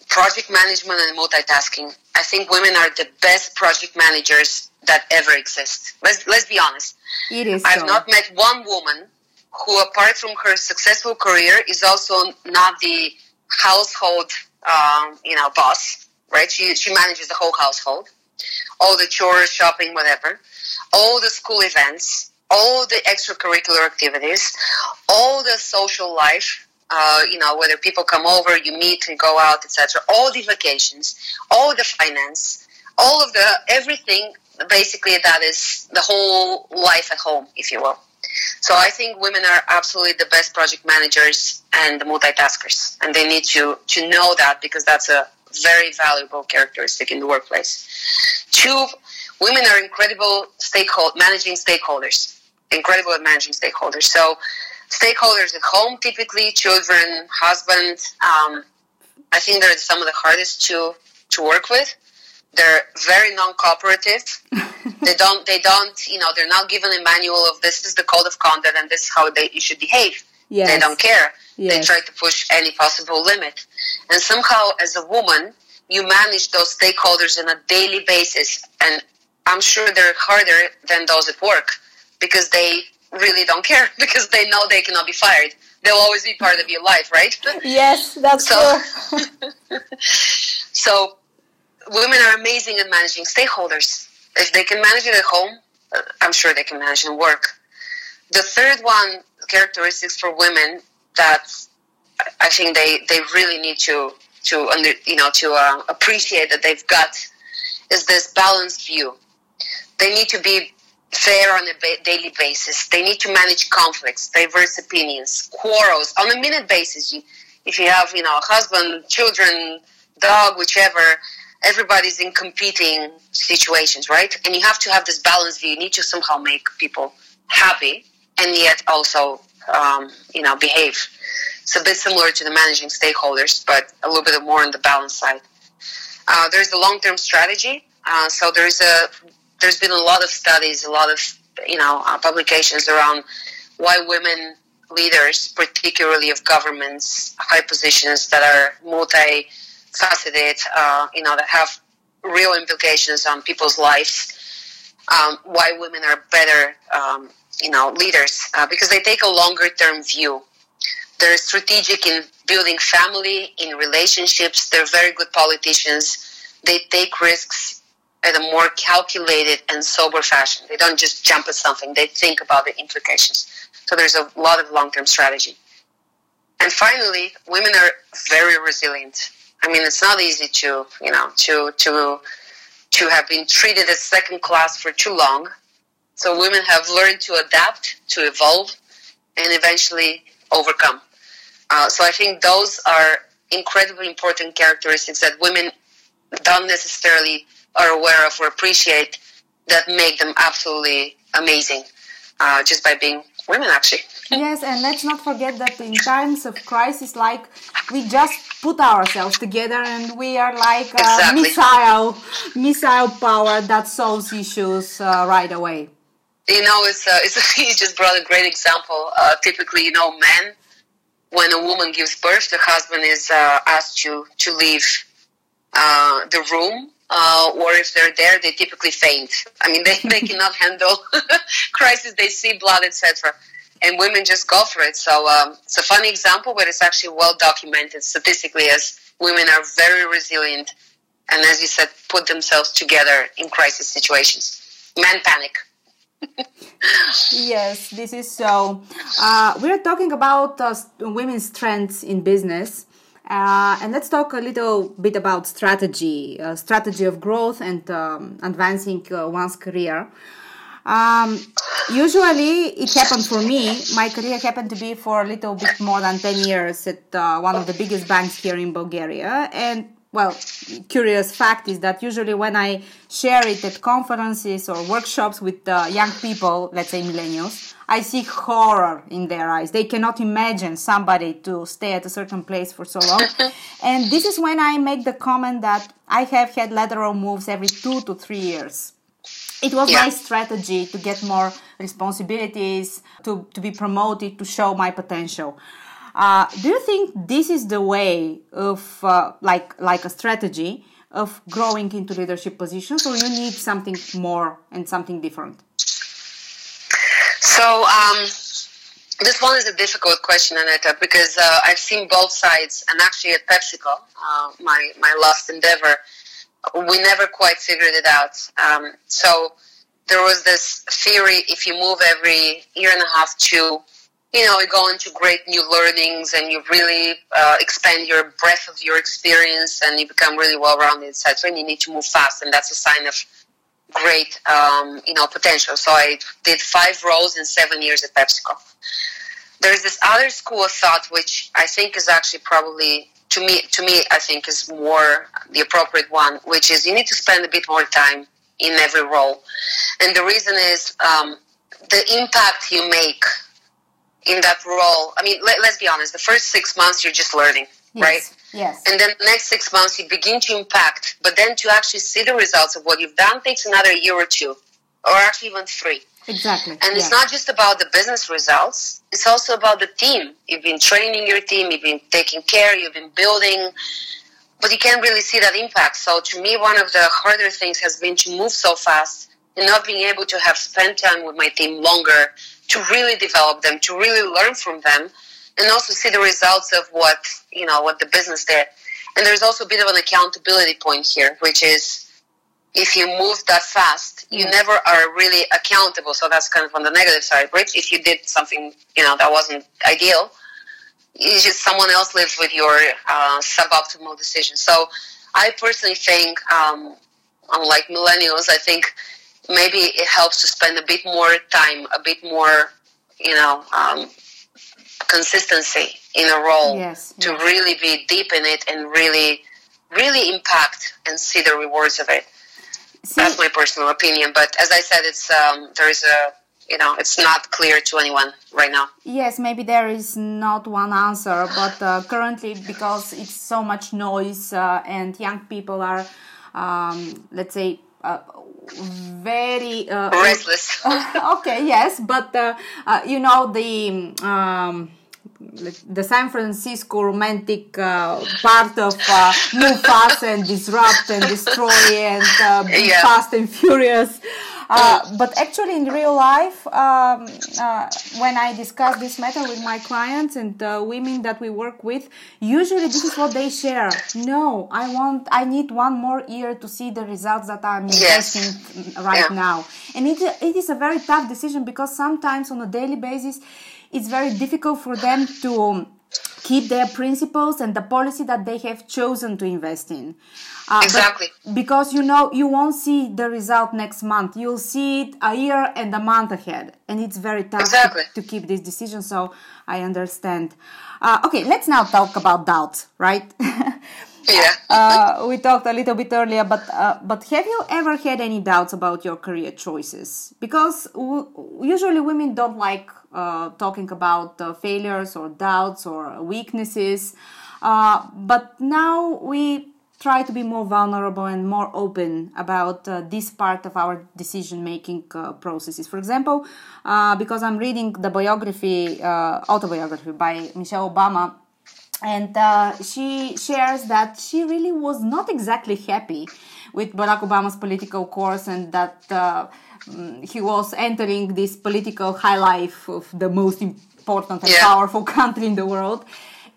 Speaker 2: project management and multitasking. I think women are the best project managers that ever exist. Let's, let's be honest.
Speaker 1: It is.
Speaker 2: I've so. not met one woman who, apart from her successful career, is also not the household, um, you know, boss. Right? She she manages the whole household, all the chores, shopping, whatever, all the school events, all the extracurricular activities, all the social life. Uh, you know, whether people come over, you meet and go out, etc. All the vacations, all the finance, all of the everything basically that is the whole life at home, if you will. So I think women are absolutely the best project managers and the multitaskers, and they need to to know that because that's a very valuable characteristic in the workplace. Two, women are incredible stakeholder managing stakeholders, incredible at managing stakeholders. So stakeholders at home, typically children, husband. Um, I think they're some of the hardest to to work with. They're very non-cooperative. they don't. They don't. You know, they're not given a manual of this is the code of conduct and this is how they you should behave. Yes. They don't care. Yes. They try to push any possible limit, and somehow, as a woman, you manage those stakeholders on a daily basis, and I'm sure they're harder than those at work because they really don't care because they know they cannot be fired. They'll always be part of your life, right?
Speaker 1: Yes, that's so,
Speaker 2: true. so women are amazing at managing stakeholders. If they can manage it at home, uh, I'm sure they can manage at work. The third one, characteristics for women that I think they, they really need to to under, you know to uh, appreciate that they've got is this balanced view. They need to be fair on a ba- daily basis. They need to manage conflicts, diverse opinions, quarrels on a minute basis. You, if you have you know a husband, children, dog, whichever, everybody's in competing situations, right? And you have to have this balance. You need to somehow make people happy and yet also, um, you know, behave. It's a bit similar to the managing stakeholders, but a little bit more on the balance side. Uh, there's the long-term strategy. Uh, so there's a there's been a lot of studies, a lot of you know uh, publications around why women leaders, particularly of governments, high positions that are multi faceted, uh, you know, that have real implications on people's lives. Um, why women are better, um, you know, leaders uh, because they take a longer term view. They're strategic in building family, in relationships. They're very good politicians. They take risks in a more calculated and sober fashion. They don't just jump at something. They think about the implications. So there's a lot of long term strategy. And finally, women are very resilient. I mean, it's not easy to, you know, to to to have been treated as second class for too long. So women have learned to adapt, to evolve, and eventually overcome. Uh, so I think those are incredibly important characteristics that women don't necessarily are aware of or appreciate that make them absolutely amazing uh, just by being women, actually.
Speaker 1: yes, and let's not forget that in times of crisis, like we just put ourselves together and we are like a exactly. missile, missile power that solves issues uh, right away.
Speaker 2: You know, it's, uh, it's you just brought a great example. Uh, typically, you know, men, when a woman gives birth, the husband is uh, asked to to leave uh, the room uh, or if they're there, they typically faint. I mean, they, they cannot handle crisis. They see blood, etc. And women just go for it. So um, it's a funny example, but it's actually well documented statistically as women are very resilient and, as you said, put themselves together in crisis situations. Men panic.
Speaker 1: yes, this is so. Uh, we're talking about uh, women's strengths in business. Uh, and let's talk a little bit about strategy, uh, strategy of growth and um, advancing uh, one's career. Um, usually, it happened for me. My career happened to be for a little bit more than 10 years at uh, one of the biggest banks here in Bulgaria. And well, curious fact is that usually when I share it at conferences or workshops with uh, young people, let's say millennials, I see horror in their eyes. They cannot imagine somebody to stay at a certain place for so long. and this is when I make the comment that I have had lateral moves every two to three years. It was yeah. my strategy to get more responsibilities, to, to be promoted, to show my potential. Uh, do you think this is the way of uh, like like a strategy of growing into leadership positions, or you need something more and something different?
Speaker 2: So um, this one is a difficult question, Aneta, because uh, I've seen both sides, and actually at PepsiCo, uh, my my last endeavor, we never quite figured it out. Um, so there was this theory: if you move every year and a half to you know, you go into great new learnings and you really uh, expand your breadth of your experience and you become really well-rounded, etc. And you need to move fast, and that's a sign of great, um, you know, potential. So I did five roles in seven years at PepsiCo. There's this other school of thought, which I think is actually probably to me, to me, I think is more the appropriate one, which is you need to spend a bit more time in every role, and the reason is um, the impact you make in that role. I mean, let, us be honest. The first six months you're just learning,
Speaker 1: yes.
Speaker 2: right?
Speaker 1: Yes.
Speaker 2: And then the next six months you begin to impact, but then to actually see the results of what you've done takes another year or two, or actually even three.
Speaker 1: Exactly.
Speaker 2: And it's not just about the business results; it's also about the team. You've been training your team, you've been taking care, you've been building, but you can't really see that impact. So, to me, one of the harder things has been to move so fast and not being able to have spent time with my team longer to really develop them, to really learn from them, and also see the results of what you know what the business did. And there's also a bit of an accountability point here, which is if you move that fast, you mm. never are really accountable. So that's kind of on the negative side, right? If you did something you know that wasn't ideal, it's just someone else lives with your uh, suboptimal decision. So I personally think, um, unlike millennials, I think maybe it helps to spend a bit more time, a bit more, you know, um, consistency in a role
Speaker 1: yes,
Speaker 2: to
Speaker 1: yes.
Speaker 2: really be deep in it and really, really impact and see the rewards of it. See, That's my personal opinion. But as I said, it's um, there is a you know it's not clear to anyone right now.
Speaker 1: Yes, maybe there is not one answer, but uh, currently because it's so much noise uh, and young people are, um, let's say. Uh, very uh,
Speaker 2: restless.
Speaker 1: okay, yes, but uh, uh, you know the um, the San Francisco romantic uh, part of uh, move fast and disrupt and destroy and uh, be yeah. fast and furious. Uh, but actually, in real life, um, uh, when I discuss this matter with my clients and uh, women that we work with, usually this is what they share. No, I want, I need one more year to see the results that I'm investing yes. right yeah. now. And it, it is a very tough decision because sometimes on a daily basis, it's very difficult for them to keep their principles and the policy that they have chosen to invest in.
Speaker 2: Uh, exactly.
Speaker 1: Because you know you won't see the result next month. You'll see it a year and a month ahead, and it's very tough exactly. to, to, keep this decision. So I understand. Uh, okay, let's now talk about doubts, right?
Speaker 2: yeah.
Speaker 1: uh, we talked a little bit earlier, but uh, but have you ever had any doubts about your career choices? Because usually women don't like uh, talking about uh, failures or doubts or weaknesses. Uh, but now we try to be more vulnerable and more open about uh, this part of our decision making uh, processes. For example, uh, because I'm reading the biography, autobiography by Michelle Obama, and she shares that she really was not exactly happy with Barack Obama's political course and that Mm, he was entering this political high life of the most important and yeah. powerful country in the world.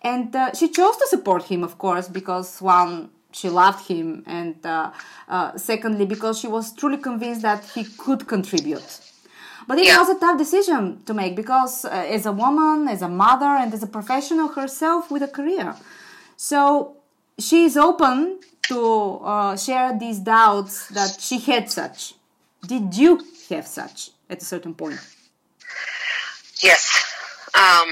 Speaker 1: And uh, she chose to support him, of course, because one, she loved him, and uh, uh, secondly, because she was truly convinced that he could contribute. But it yeah. was a tough decision to make because, uh, as a woman, as a mother, and as a professional herself with a career. So she is open to uh, share these doubts that she had such. Did you have such at a certain point?
Speaker 2: Yes. Um,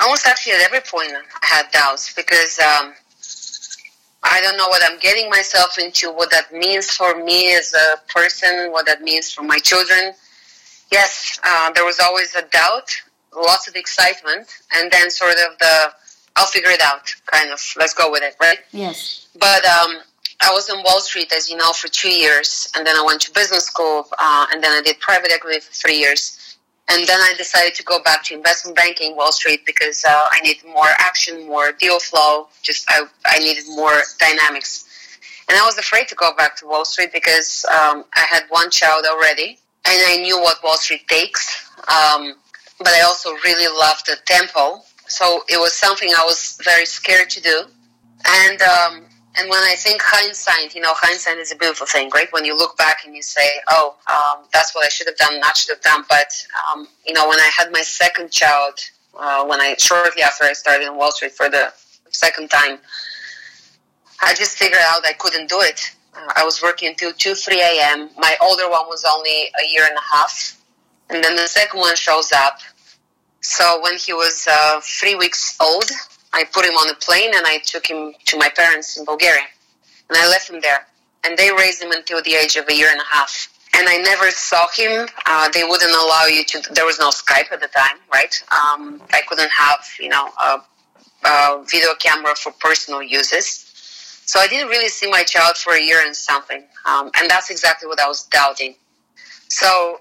Speaker 2: almost actually at every point I had doubts because um, I don't know what I'm getting myself into, what that means for me as a person, what that means for my children. Yes, uh, there was always a doubt, lots of excitement, and then sort of the I'll figure it out kind of let's go with it, right?
Speaker 1: Yes.
Speaker 2: But um, I was on Wall Street, as you know, for two years, and then I went to business school, uh, and then I did private equity for three years, and then I decided to go back to investment banking, Wall Street, because uh, I needed more action, more deal flow. Just I, I needed more dynamics, and I was afraid to go back to Wall Street because um, I had one child already, and I knew what Wall Street takes. Um, but I also really loved the tempo, so it was something I was very scared to do, and um, and when I think hindsight, you know, hindsight is a beautiful thing, right? When you look back and you say, oh, um, that's what I should have done, not should have done. But, um, you know, when I had my second child, uh, when I, shortly after I started in Wall Street for the second time, I just figured out I couldn't do it. I was working until 2, 3 a.m. My older one was only a year and a half. And then the second one shows up. So when he was uh, three weeks old, I put him on a plane and I took him to my parents in Bulgaria. And I left him there. And they raised him until the age of a year and a half. And I never saw him. Uh, they wouldn't allow you to, there was no Skype at the time, right? Um, I couldn't have, you know, a, a video camera for personal uses. So I didn't really see my child for a year and something. Um, and that's exactly what I was doubting. So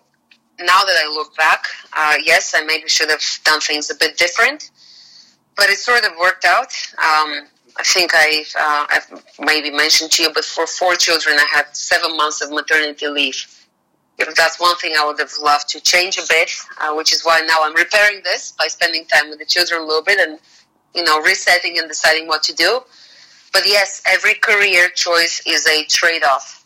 Speaker 2: now that I look back, uh, yes, I maybe should have done things a bit different but it sort of worked out. Um, I think I, uh, I've maybe mentioned to you, but for four children, I had seven months of maternity leave. If that's one thing I would have loved to change a bit, uh, which is why now I'm repairing this by spending time with the children a little bit and, you know, resetting and deciding what to do. But yes, every career choice is a trade off.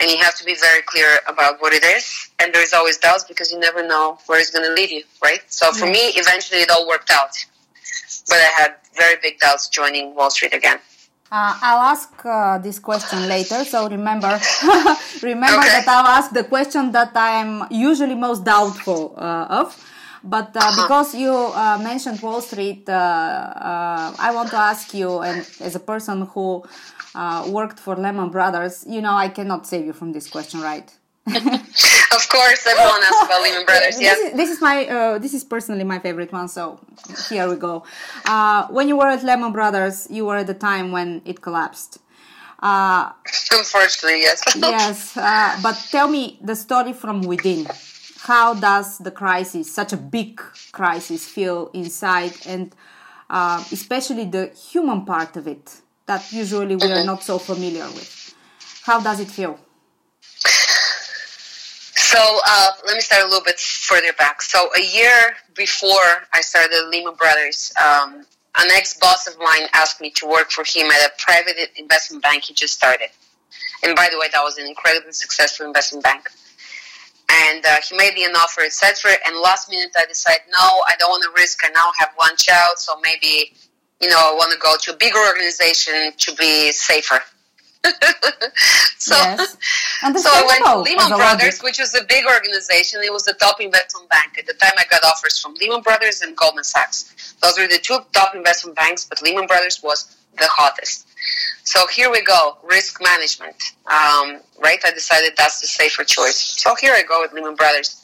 Speaker 2: And you have to be very clear about what it is. And there's always doubts because you never know where it's going to lead you, right? So for me, eventually it all worked out but I had very big doubts joining Wall Street again.
Speaker 1: Uh, I'll ask uh, this question later, so remember, remember okay. that I'll ask the question that I'm usually most doubtful uh, of. But uh, uh-huh. because you uh, mentioned Wall Street, uh, I want to ask you, and as a person who worked for Lehman Brothers, you know I cannot save you from this question, right?
Speaker 2: of course, everyone asks about Lehman Brothers. Yeah,
Speaker 1: this is, this is my uh, this is personally my favorite one. So here we go. Uh, when you were at Lehman Brothers, you were at the time when it collapsed.
Speaker 2: Uh, Unfortunately, yes.
Speaker 1: yes, uh, but tell me the story from within. How does the crisis, such a big crisis, feel inside, and uh, especially the human part of it that usually we are mm-hmm. not so familiar with? How does it feel?
Speaker 2: So uh, let me start a little bit further back. So a year before I started Lehman Brothers, um, an ex-boss of mine asked me to work for him at a private investment bank he just started. And by the way, that was an incredibly successful investment bank. And uh, he made me an offer, etc. And last minute, I decided, no, I don't want to risk. I now have one child, so maybe, you know, I want to go to a bigger organization to be safer. so, yes. so I went to Lehman Brothers, which was a big organization. It was the top investment bank at the time. I got offers from Lehman Brothers and Goldman Sachs. Those were the two top investment banks, but Lehman Brothers was the hottest. So here we go, risk management. Um, right? I decided that's the safer choice. So here I go with Lehman Brothers.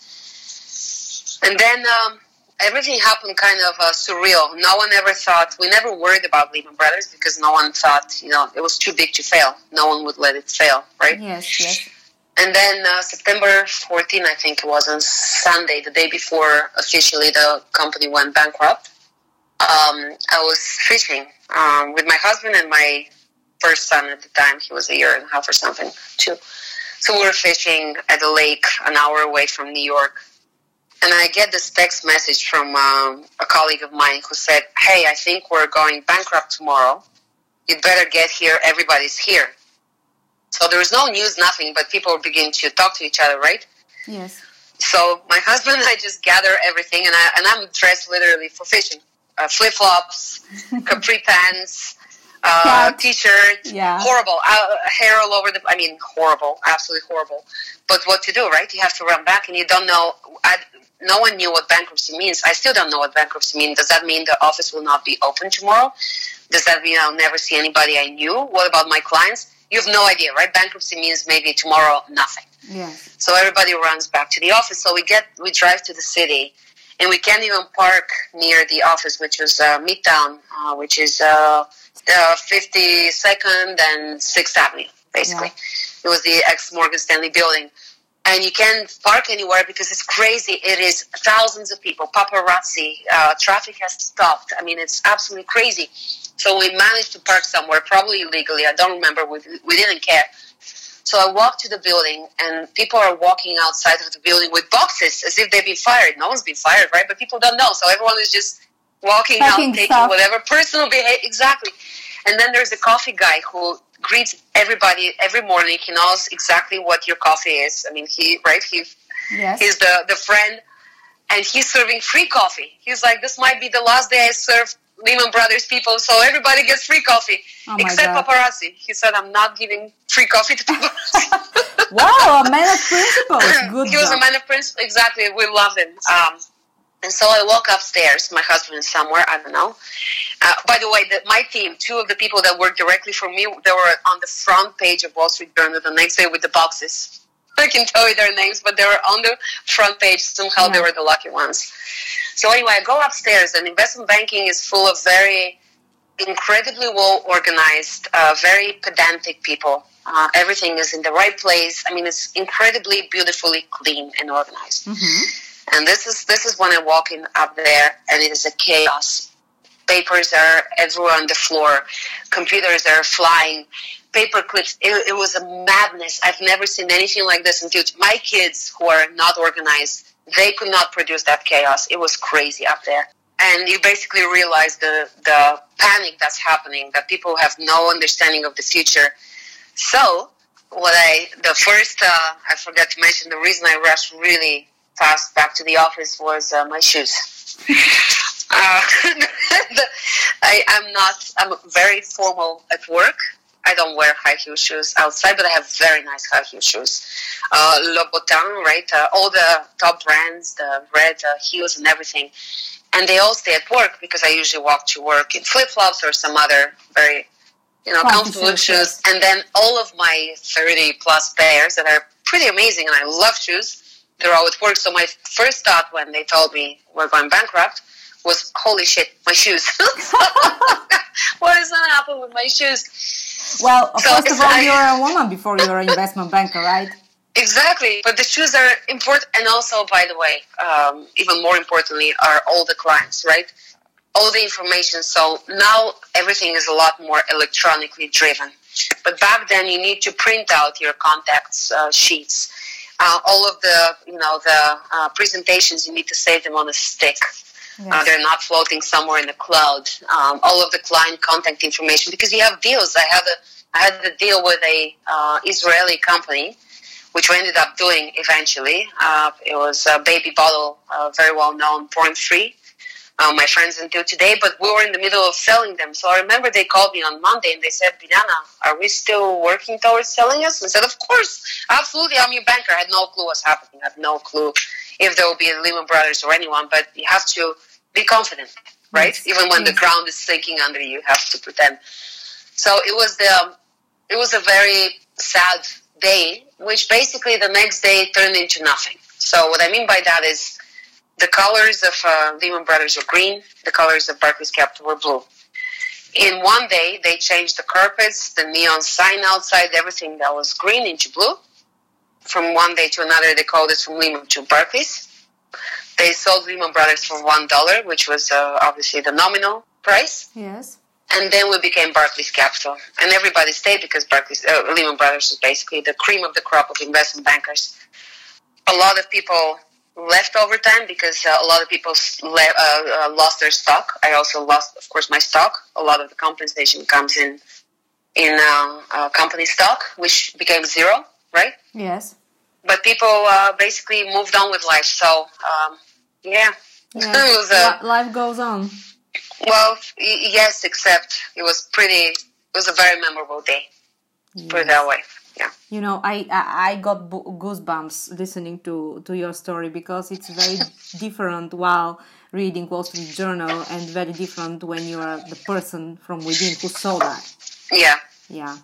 Speaker 2: And then um, everything happened kind of uh, surreal. No one ever thought, we never worried about Lehman Brothers because no one thought, you know, it was too big to fail. No one would let it fail, right?
Speaker 1: Yes, yes.
Speaker 2: And then uh, September 14, I think it was on Sunday, the day before officially the company went bankrupt. Um, I was fishing um, with my husband and my first son at the time. He was a year and a half or something, too. So we were fishing at a lake an hour away from New York and I get this text message from um, a colleague of mine who said, "Hey, I think we're going bankrupt tomorrow. You'd better get here. Everybody's here." So there was no news, nothing, but people begin to talk to each other, right?
Speaker 1: Yes.
Speaker 2: So my husband and I just gather everything, and I and I'm dressed literally for fishing: uh, flip flops, capri pants. Uh, t-shirt,
Speaker 1: yeah.
Speaker 2: horrible, uh, hair all over the. I mean, horrible, absolutely horrible. But what to do, right? You have to run back, and you don't know. I, no one knew what bankruptcy means. I still don't know what bankruptcy means. Does that mean the office will not be open tomorrow? Does that mean I'll never see anybody I knew? What about my clients? You have no idea, right? Bankruptcy means maybe tomorrow nothing.
Speaker 1: Yes.
Speaker 2: So everybody runs back to the office. So we get we drive to the city, and we can't even park near the office, which was uh, Midtown, uh, which is uh, 52nd and Sixth Avenue, basically. Yeah. It was the ex Morgan Stanley building and you can't park anywhere because it's crazy. It is thousands of people, paparazzi, uh, traffic has stopped. I mean, it's absolutely crazy. So we managed to park somewhere, probably illegally. I don't remember. We, we didn't care. So I walked to the building, and people are walking outside of the building with boxes as if they've been fired. No one's been fired, right? But people don't know. So everyone is just walking Packing out, taking stuff. whatever personal behavior. Exactly. And then there's a coffee guy who greets everybody every morning. He knows exactly what your coffee is. I mean, he right he yes. he's the the friend, and he's serving free coffee. He's like, this might be the last day I serve Lehman Brothers people, so everybody gets free coffee oh except God. paparazzi. He said, I'm not giving free coffee to paparazzi.
Speaker 1: wow, a man of principles. Good.
Speaker 2: he was a man of principles. Exactly, we loved him. Um, and so I walk upstairs. My husband is somewhere, I don't know. Uh, by the way, the, my team, two of the people that worked directly for me, they were on the front page of Wall Street Journal the next day with the boxes. I can tell you their names, but they were on the front page. Somehow yeah. they were the lucky ones. So anyway, I go upstairs, and investment banking is full of very incredibly well organized, uh, very pedantic people. Uh, everything is in the right place. I mean, it's incredibly beautifully clean and organized. Mm-hmm and this is this is when I'm walking up there, and it is a chaos. Papers are everywhere on the floor, computers are flying, paper clips. It, it was a madness. I've never seen anything like this until my kids, who are not organized, they could not produce that chaos. It was crazy up there and you basically realize the the panic that's happening that people have no understanding of the future so what i the first uh, i forgot to mention the reason i rushed really fast back to the office was uh, my shoes. uh, I, am not. I'm very formal at work. I don't wear high heel shoes outside, but I have very nice high heel shoes. Uh, Louboutin, right? Uh, all the top brands, the red uh, heels and everything. And they all stay at work because I usually walk to work in flip flops or some other very, you know, comfortable shoes. And then all of my 30 plus pairs that are pretty amazing, and I love shoes they're all at work. So my first thought when they told me we're going bankrupt was, holy shit, my shoes. what is going to happen with my shoes?
Speaker 1: Well, so first of all, you're a woman before you're an investment banker, right?
Speaker 2: Exactly, but the shoes are important, and also, by the way, um, even more importantly, are all the clients, right? All the information. So now everything is a lot more electronically driven. But back then, you need to print out your contacts uh, sheets. Uh, all of the, you know, the uh, presentations, you need to save them on a stick. Yes. Uh, they're not floating somewhere in the cloud. Um, all of the client contact information because you have deals. I had a I had a deal with a uh, Israeli company which we ended up doing eventually. Uh, it was a baby bottle, uh, very well known, Born Free. Uh, my friends until today, but we were in the middle of selling them. So I remember they called me on Monday and they said, Biljana, are we still working towards selling us? I said, Of course, absolutely. I'm your banker. I had no clue what's happening. I had no clue if there will be a Lehman Brothers or anyone, but you have to be confident, right? Yes. Even when yes. the ground is sinking under you, you have to pretend. So it was the, it was a very sad day, which basically the next day turned into nothing. So what I mean by that is the colors of uh, Lehman Brothers were green, the colors of Barclays Capital were blue. In one day, they changed the carpets, the neon sign outside, everything that was green into blue. From one day to another, they called it from Lehman to Barclays. They sold Lehman Brothers for one dollar, which was uh, obviously the nominal price.
Speaker 1: Yes
Speaker 2: and then we became Barclays Capital, and everybody stayed because Barclays, uh, Lehman Brothers was basically the cream of the crop of investment bankers. A lot of people left over time because uh, a lot of people le- uh, uh, lost their stock. I also lost, of course, my stock. A lot of the compensation comes in in uh, uh, company stock, which became zero, right?
Speaker 1: Yes.
Speaker 2: But people basically moved on with life. So, um, yeah,
Speaker 1: yeah. was, life goes on.
Speaker 2: Well, yes, except it was pretty. It was a very memorable day. Yes. Put it that way. Yeah.
Speaker 1: You know, I I got goosebumps listening to to your story because it's very different while reading Wall Street Journal and very different when you are the person from within who saw that.
Speaker 2: Yeah.
Speaker 1: Yeah.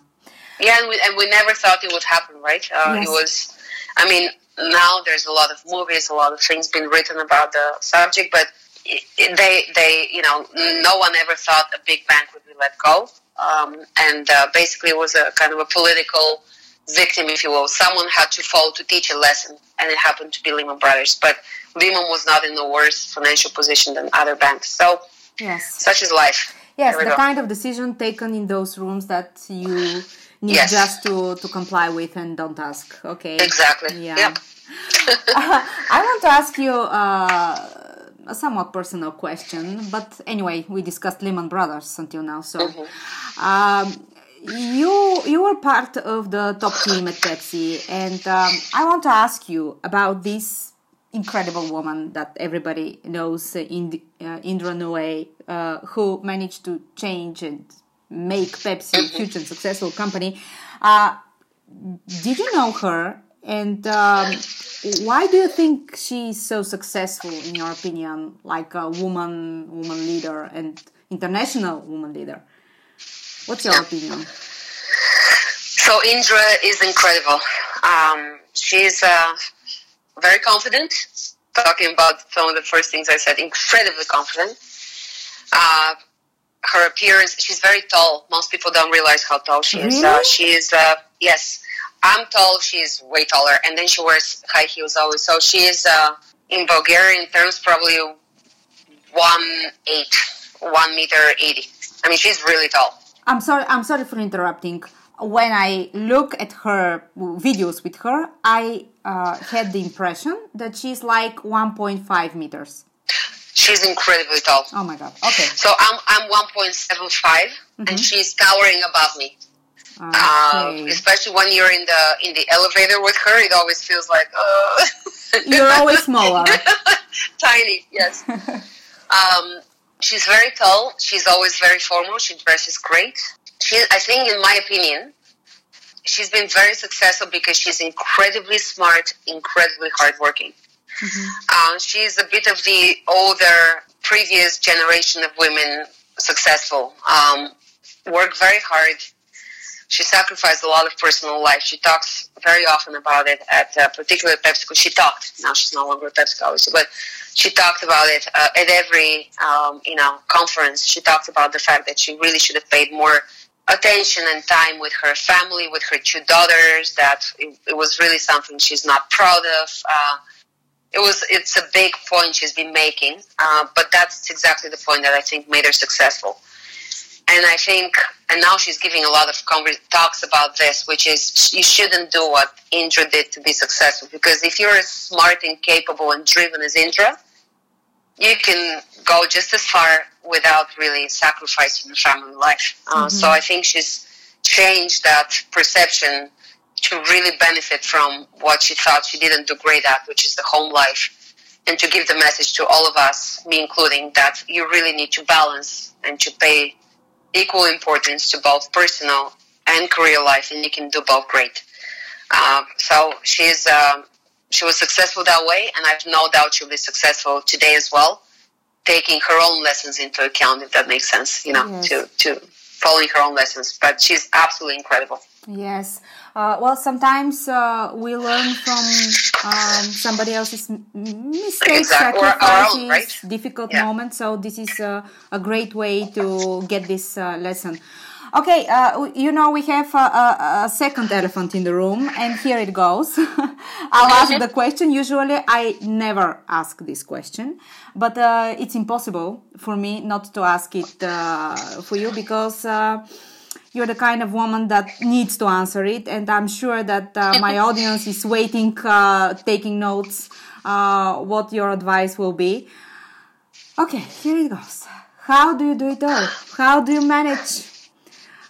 Speaker 2: Yeah, and we, and we never thought it would happen, right? Uh, yes. It was, I mean, now there's a lot of movies, a lot of things been written about the subject, but they they you know no one ever thought a big bank would be let go, um, and uh, basically it was a kind of a political victim, if you will. Someone had to fall to teach a lesson, and it happened to be Lehman Brothers. But Lehman was not in a worse financial position than other banks. So
Speaker 1: yes,
Speaker 2: such is life.
Speaker 1: Yes, the go. kind of decision taken in those rooms that you need yes. just to, to comply with and don't ask. Okay.
Speaker 2: Exactly. Yeah. Yep.
Speaker 1: uh, I want to ask you. Uh, a somewhat personal question, but anyway, we discussed Lehman Brothers until now, so. Mm-hmm. Um, you you were part of the top team at Pepsi, and um, I want to ask you about this incredible woman that everybody knows, uh, uh, Indra Nooyi, uh, who managed to change and make Pepsi a mm-hmm. huge and successful company. Uh, did you know her? And um, why do you think she's so successful, in your opinion, like a woman, woman leader and international woman leader? What's your opinion?
Speaker 2: So Indra is incredible. Um, she's uh, very confident. Talking about some of the first things I said, incredibly confident. Uh, her appearance, she's very tall. Most people don't realize how tall she is. Uh, she is, uh, yes, I'm tall, she's way taller, and then she wears high heels always. So she is uh, in Bulgarian terms probably one eight, one meter eighty. I mean, she's really tall.
Speaker 1: I'm sorry. I'm sorry for interrupting. When I look at her videos with her, I uh, had the impression that she's like 1.5 meters.
Speaker 2: She's incredibly tall.
Speaker 1: Oh my god. Okay.
Speaker 2: So I'm I'm 1.75, mm-hmm. and she's towering above me. Okay. Um, especially when you're in the in the elevator with her, it always feels like uh.
Speaker 1: you're always smaller,
Speaker 2: tiny. Yes. um, she's very tall. She's always very formal. She dresses great. She, I think, in my opinion, she's been very successful because she's incredibly smart, incredibly hardworking. Mm-hmm. Uh, she's a bit of the older, previous generation of women successful. Um, work very hard she sacrificed a lot of personal life. She talks very often about it at uh, particularly PepsiCo. She talked. Now she's no longer at PepsiCo, but she talked about it uh, at every um, you know conference. She talked about the fact that she really should have paid more attention and time with her family, with her two daughters. That it, it was really something she's not proud of. Uh, it was it's a big point she's been making, uh, but that's exactly the point that I think made her successful. And I think, and now she's giving a lot of talks about this, which is you shouldn't do what Indra did to be successful. Because if you're as smart and capable and driven as Indra, you can go just as far without really sacrificing your family life. Uh, mm-hmm. So I think she's changed that perception to really benefit from what she thought she didn't do great at, which is the home life, and to give the message to all of us, me including, that you really need to balance and to pay equal importance to both personal and career life, and you can do both great. Uh, so she's uh, she was successful that way, and I've no doubt she'll be successful today as well, taking her own lessons into account, if that makes sense. You know, yes. to to following her own lessons. But she's absolutely incredible.
Speaker 1: Yes. Uh, well, sometimes uh, we learn from um, somebody else's mistakes, exactly. sacrifices, own, right? difficult yeah. moments. So this is a, a, great way to get this uh, lesson. Okay, uh, you know we have a, a, a, second elephant in the room, and here it goes. I'll ask the question. Usually, I never ask this question, but uh, it's impossible for me not to ask it uh, for you because you're the kind of woman that needs to answer it, and I'm sure that uh, my audience is waiting, uh, taking notes, uh, what your advice will be. Okay, here it goes. How do you do it all? How do you manage?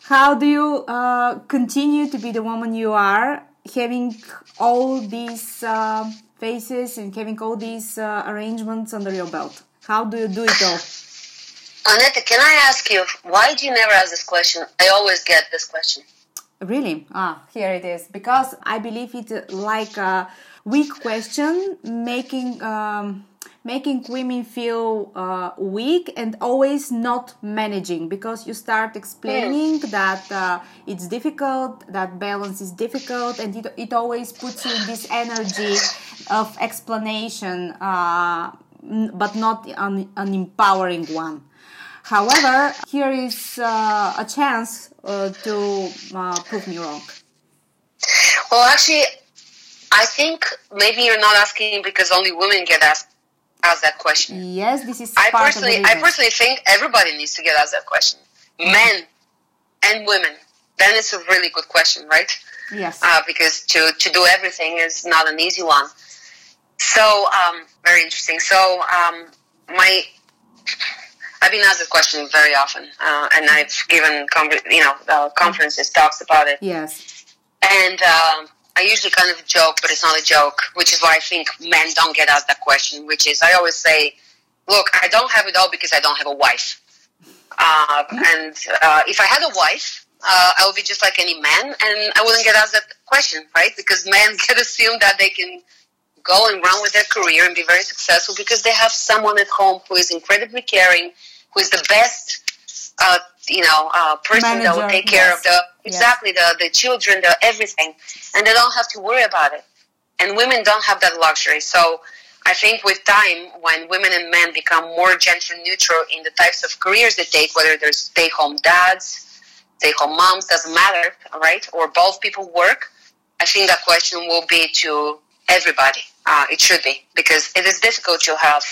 Speaker 1: How do you uh, continue to be the woman you are, having all these uh, faces and having all these uh, arrangements under your belt? How do you do it all?
Speaker 2: Aneta, can I ask you, why do you never ask this question? I always get this question.
Speaker 1: Really? Ah, here it is. Because I believe it's like a weak question, making um, making women feel uh, weak and always not managing. Because you start explaining yes. that uh, it's difficult, that balance is difficult, and it, it always puts you in this energy of explanation, uh, but not an, an empowering one. However, here is uh, a chance uh, to uh, prove me wrong.
Speaker 2: Well, actually, I think maybe you're not asking because only women get asked asked that question.
Speaker 1: Yes, this is.
Speaker 2: I personally, I personally think everybody needs to get asked that question. Men and women. Then it's a really good question, right?
Speaker 1: Yes.
Speaker 2: Uh, because to to do everything is not an easy one. So um, very interesting. So um, my I've been asked this question very often, uh, and I've given you know uh, conferences talks about it.
Speaker 1: Yes.
Speaker 2: And um, I usually kind of joke, but it's not a joke, which is why I think men don't get asked that question. Which is, I always say, "Look, I don't have it all because I don't have a wife, uh, and uh, if I had a wife." Uh, I would be just like any man, and I wouldn't get asked that question, right? Because men get assumed that they can go and run with their career and be very successful because they have someone at home who is incredibly caring, who is the best, uh, you know, uh, person Manager, that will take care yes. of the exactly yes. the the children, the everything, and they don't have to worry about it. And women don't have that luxury. So I think with time, when women and men become more gender neutral in the types of careers they take, whether they're stay-home dads, stay-home moms, doesn't matter, right? Or both people work. I think that question will be to everybody. Uh, it should be because it is difficult to have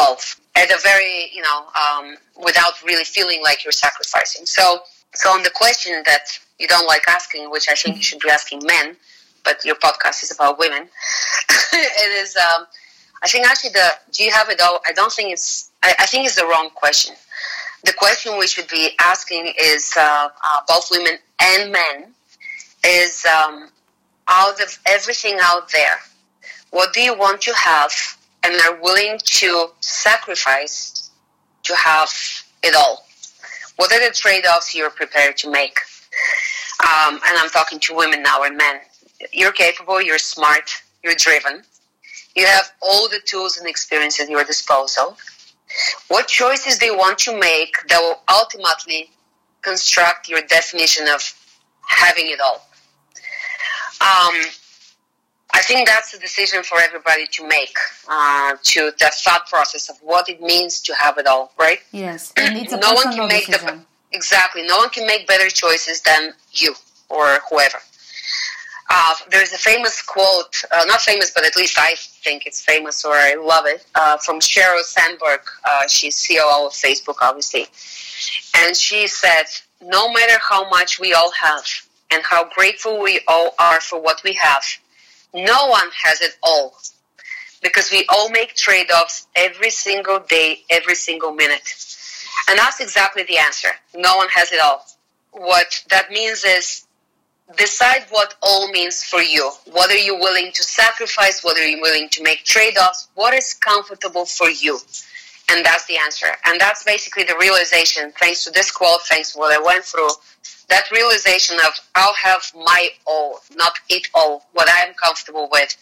Speaker 2: both at a very you know um, without really feeling like you're sacrificing. So so on the question that you don't like asking, which I think you should be asking men, but your podcast is about women. it is. Um, I think actually the do you have it all? I don't think it's. I, I think it's the wrong question. The question we should be asking is uh, uh, both women and men is um, out of everything out there what do you want to have and are willing to sacrifice to have it all? What are the trade offs you're prepared to make? Um, and I'm talking to women now and men. You're capable, you're smart, you're driven. You have all the tools and experience at your disposal. What choices do you want to make that will ultimately construct your definition of having it all? Um, I think that's a decision for everybody to make, uh, to the thought process of what it means to have it all, right?
Speaker 1: Yes, no one can make decision. the
Speaker 2: Exactly. No one can make better choices than you or whoever. Uh, there's a famous quote, uh, not famous, but at least I think it's famous or I love it, uh, from Sheryl Sandberg. Uh, she's CEO of Facebook, obviously. And she said, No matter how much we all have and how grateful we all are for what we have, no one has it all. Because we all make trade offs every single day, every single minute. And that's exactly the answer. No one has it all. What that means is decide what all means for you. What are you willing to sacrifice? What are you willing to make trade offs? What is comfortable for you? And that's the answer. And that's basically the realization, thanks to this quote, thanks to what I went through, that realization of I'll have my all, not it all, what I am comfortable with.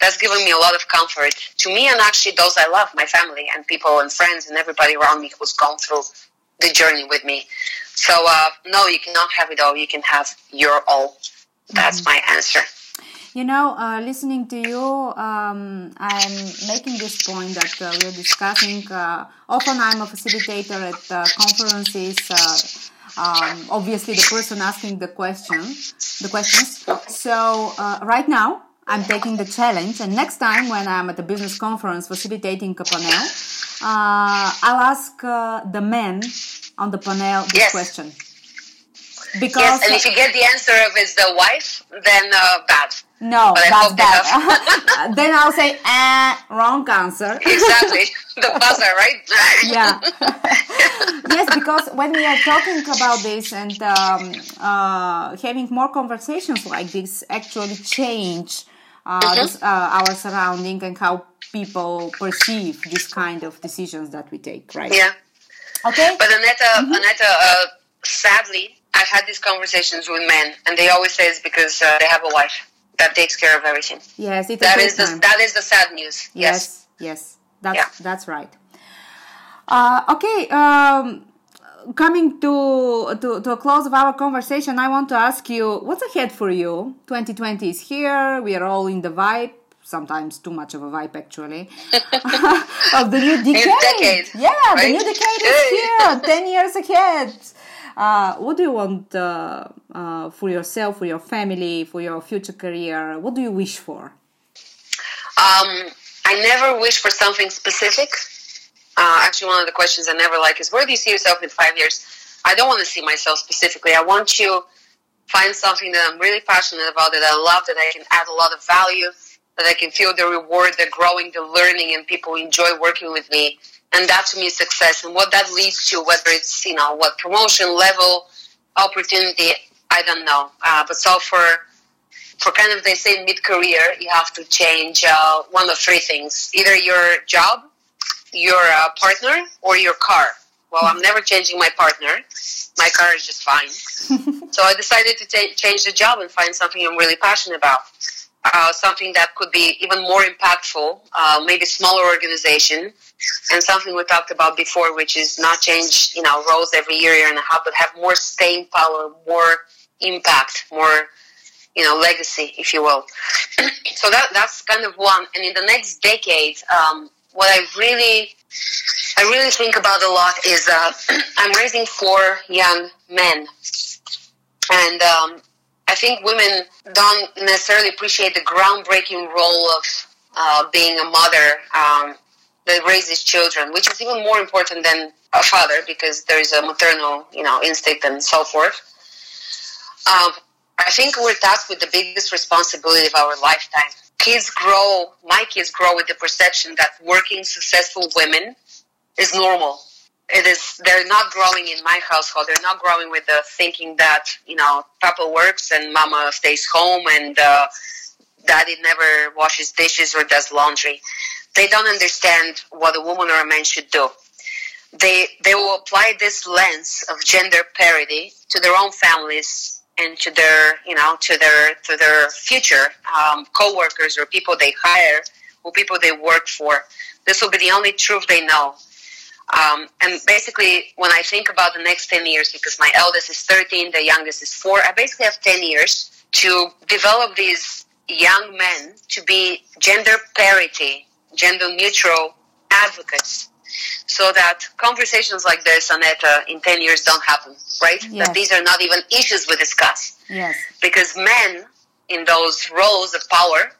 Speaker 2: That's given me a lot of comfort to me and actually those I love, my family and people and friends and everybody around me who's gone through the journey with me. So, uh, no, you cannot have it all. You can have your all. That's mm-hmm. my answer.
Speaker 1: You know, uh, listening to you, um, I'm making this point that uh, we're discussing. Uh, often I'm a facilitator at uh, conferences. Uh, um, obviously, the person asking the question, the questions. So uh, right now, I'm taking the challenge, and next time when I'm at a business conference facilitating a panel, I'll ask the men on the panel this yes. question.
Speaker 2: Because yes, and if you get the answer of it's the wife, then uh, bad.
Speaker 1: No, but that's bad. then I'll say, eh, wrong answer.
Speaker 2: exactly, the buzzer, right?
Speaker 1: yeah. yes, because when we are talking about this and um, uh, having more conversations like this, actually change uh, mm-hmm. this, uh, our surrounding and how people perceive this kind of decisions that we take, right?
Speaker 2: Yeah.
Speaker 1: Okay.
Speaker 2: But Aneta, mm-hmm. Aneta, uh, sadly, I've had these conversations with men, and they always say it's because uh, they have a wife that takes care of everything.
Speaker 1: Yes, it's
Speaker 2: that is the that is the sad news.
Speaker 1: Yes, yes, yes. that's yeah. that's right. Uh, okay. Um, coming to, to to a close of our conversation, I want to ask you what's ahead for you. 2020 is here. We are all in the vibe sometimes too much of a vibe actually of the new decade.
Speaker 2: decade
Speaker 1: yeah, right? the new decade is here, ten years ahead. Uh, what do you want uh, uh, for yourself, for your family, for your future career? What do you wish for?
Speaker 2: Um, I never wish for something specific. Uh, actually, one of the questions I never like is, "Where do you see yourself in five years?" I don't want to see myself specifically. I want to find something that I'm really passionate about, that I love, that I can add a lot of value, that I can feel the reward, the growing, the learning, and people enjoy working with me and that to me is success. And what that leads to, whether it's you know what promotion level, opportunity, I don't know. Uh, but so for for kind of they say mid career, you have to change uh, one of three things: either your job, your uh, partner, or your car. Well, I'm never changing my partner. My car is just fine. so I decided to t- change the job and find something I'm really passionate about uh, something that could be even more impactful, uh, maybe smaller organization, and something we talked about before, which is not change, you know, roles every year, year and a half, but have more staying power, more impact, more, you know, legacy, if you will. so that that's kind of one. And in the next decade, um, what I really, I really think about a lot is uh, I'm raising four young men, and um, I think women don't necessarily appreciate the groundbreaking role of uh, being a mother um, that raises children, which is even more important than a father because there is a maternal, you know, instinct and so forth. Um, I think we're tasked with the biggest responsibility of our lifetime. Kids grow, my kids grow with the perception that working successful women is normal it is they're not growing in my household. They're not growing with the thinking that you know papa works and mama stays home and uh, daddy never washes dishes or does laundry. They don't understand what a woman or a man should do. They they will apply this lens of gender parity to their own families and to their you know to their to their future um, co-workers or people they hire or people they work for. This will be the only truth they know um, and basically, when I think about the next 10 years, because my eldest is 13, the youngest is 4, I basically have 10 years to develop these young men to be gender parity, gender neutral advocates so that conversations like this, Aneta, in 10 years don't happen, right?
Speaker 1: Yes.
Speaker 2: That these are not even issues we discuss.
Speaker 1: Yes.
Speaker 2: Because men in those roles of power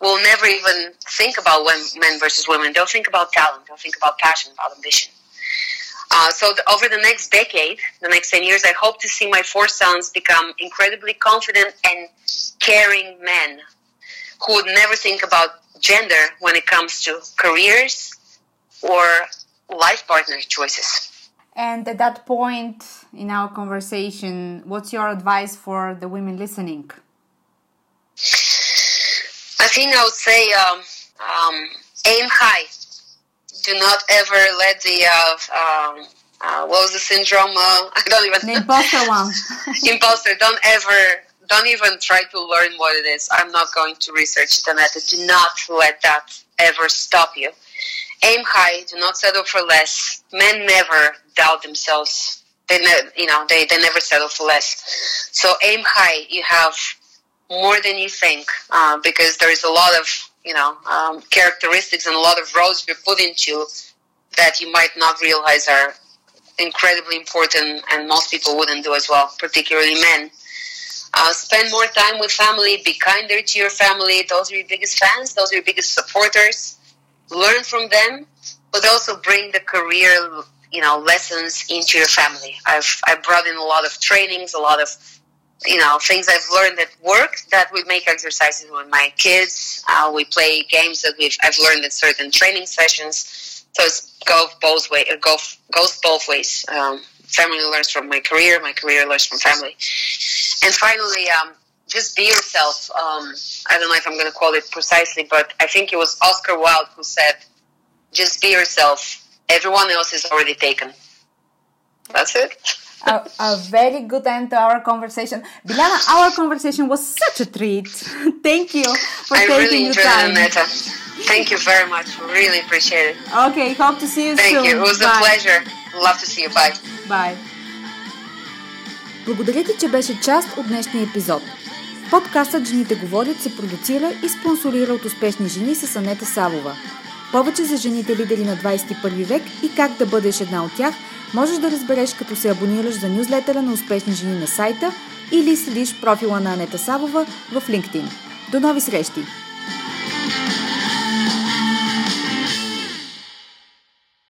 Speaker 2: will never even think about men versus women. They'll think about talent, they'll think about passion, about ambition. Uh, so the, over the next decade, the next 10 years, I hope to see my four sons become incredibly confident and caring men who would never think about gender when it comes to careers or life partner choices.
Speaker 1: And at that point in our conversation, what's your advice for the women listening?
Speaker 2: I think I would say um, um, aim high do not ever let the uh, um, uh, what was the syndrome? Uh, I don't even.
Speaker 1: The imposter one.
Speaker 2: imposter. Don't ever. Don't even try to learn what it is. I'm not going to research it, and that. Do not let that ever stop you. Aim high. Do not settle for less. Men never doubt themselves. They, ne- you know, they, they never settle for less. So aim high. You have more than you think, uh, because there is a lot of you know um, characteristics and a lot of roles you're put into that you might not realize are incredibly important and most people wouldn't do as well particularly men. Uh, spend more time with family be kinder to your family. Those are your biggest fans. Those are your biggest supporters. Learn from them but also bring the career you know lessons into your family. I've i brought in a lot of trainings a lot of you know things I've learned that work that we make exercises with my kids. Uh, we play games that we've I've learned in certain training sessions. So it's go both way. It go, goes both ways. Um, family learns from my career. My career learns from family. And finally, um, just be yourself. Um, I don't know if I'm going to quote it precisely, but I think it was Oscar Wilde who said, "Just be yourself. Everyone else is already taken." That's it
Speaker 1: a, a, very good end to our conversation. Biljana, our conversation was such a treat. Thank you for
Speaker 2: I
Speaker 1: taking
Speaker 2: really
Speaker 1: the time.
Speaker 2: It, Neta. Thank you very much. Really appreciate it.
Speaker 1: Okay, hope to see you
Speaker 2: Thank
Speaker 1: soon.
Speaker 2: you. It was
Speaker 1: Bye.
Speaker 2: a pleasure. Love to see you. Bye.
Speaker 1: Bye. Благодаря ти, че беше част от днешния епизод. Подкастът Жените говорят се продуцира и спонсорира от успешни жени с Анета Савова. Повече за жените лидери на 21 век и как да бъдеш една от тях – можеш да разбереш като се абонираш за нюзлетера на успешни жени на сайта или следиш профила на Анета Савова в LinkedIn. До нови срещи!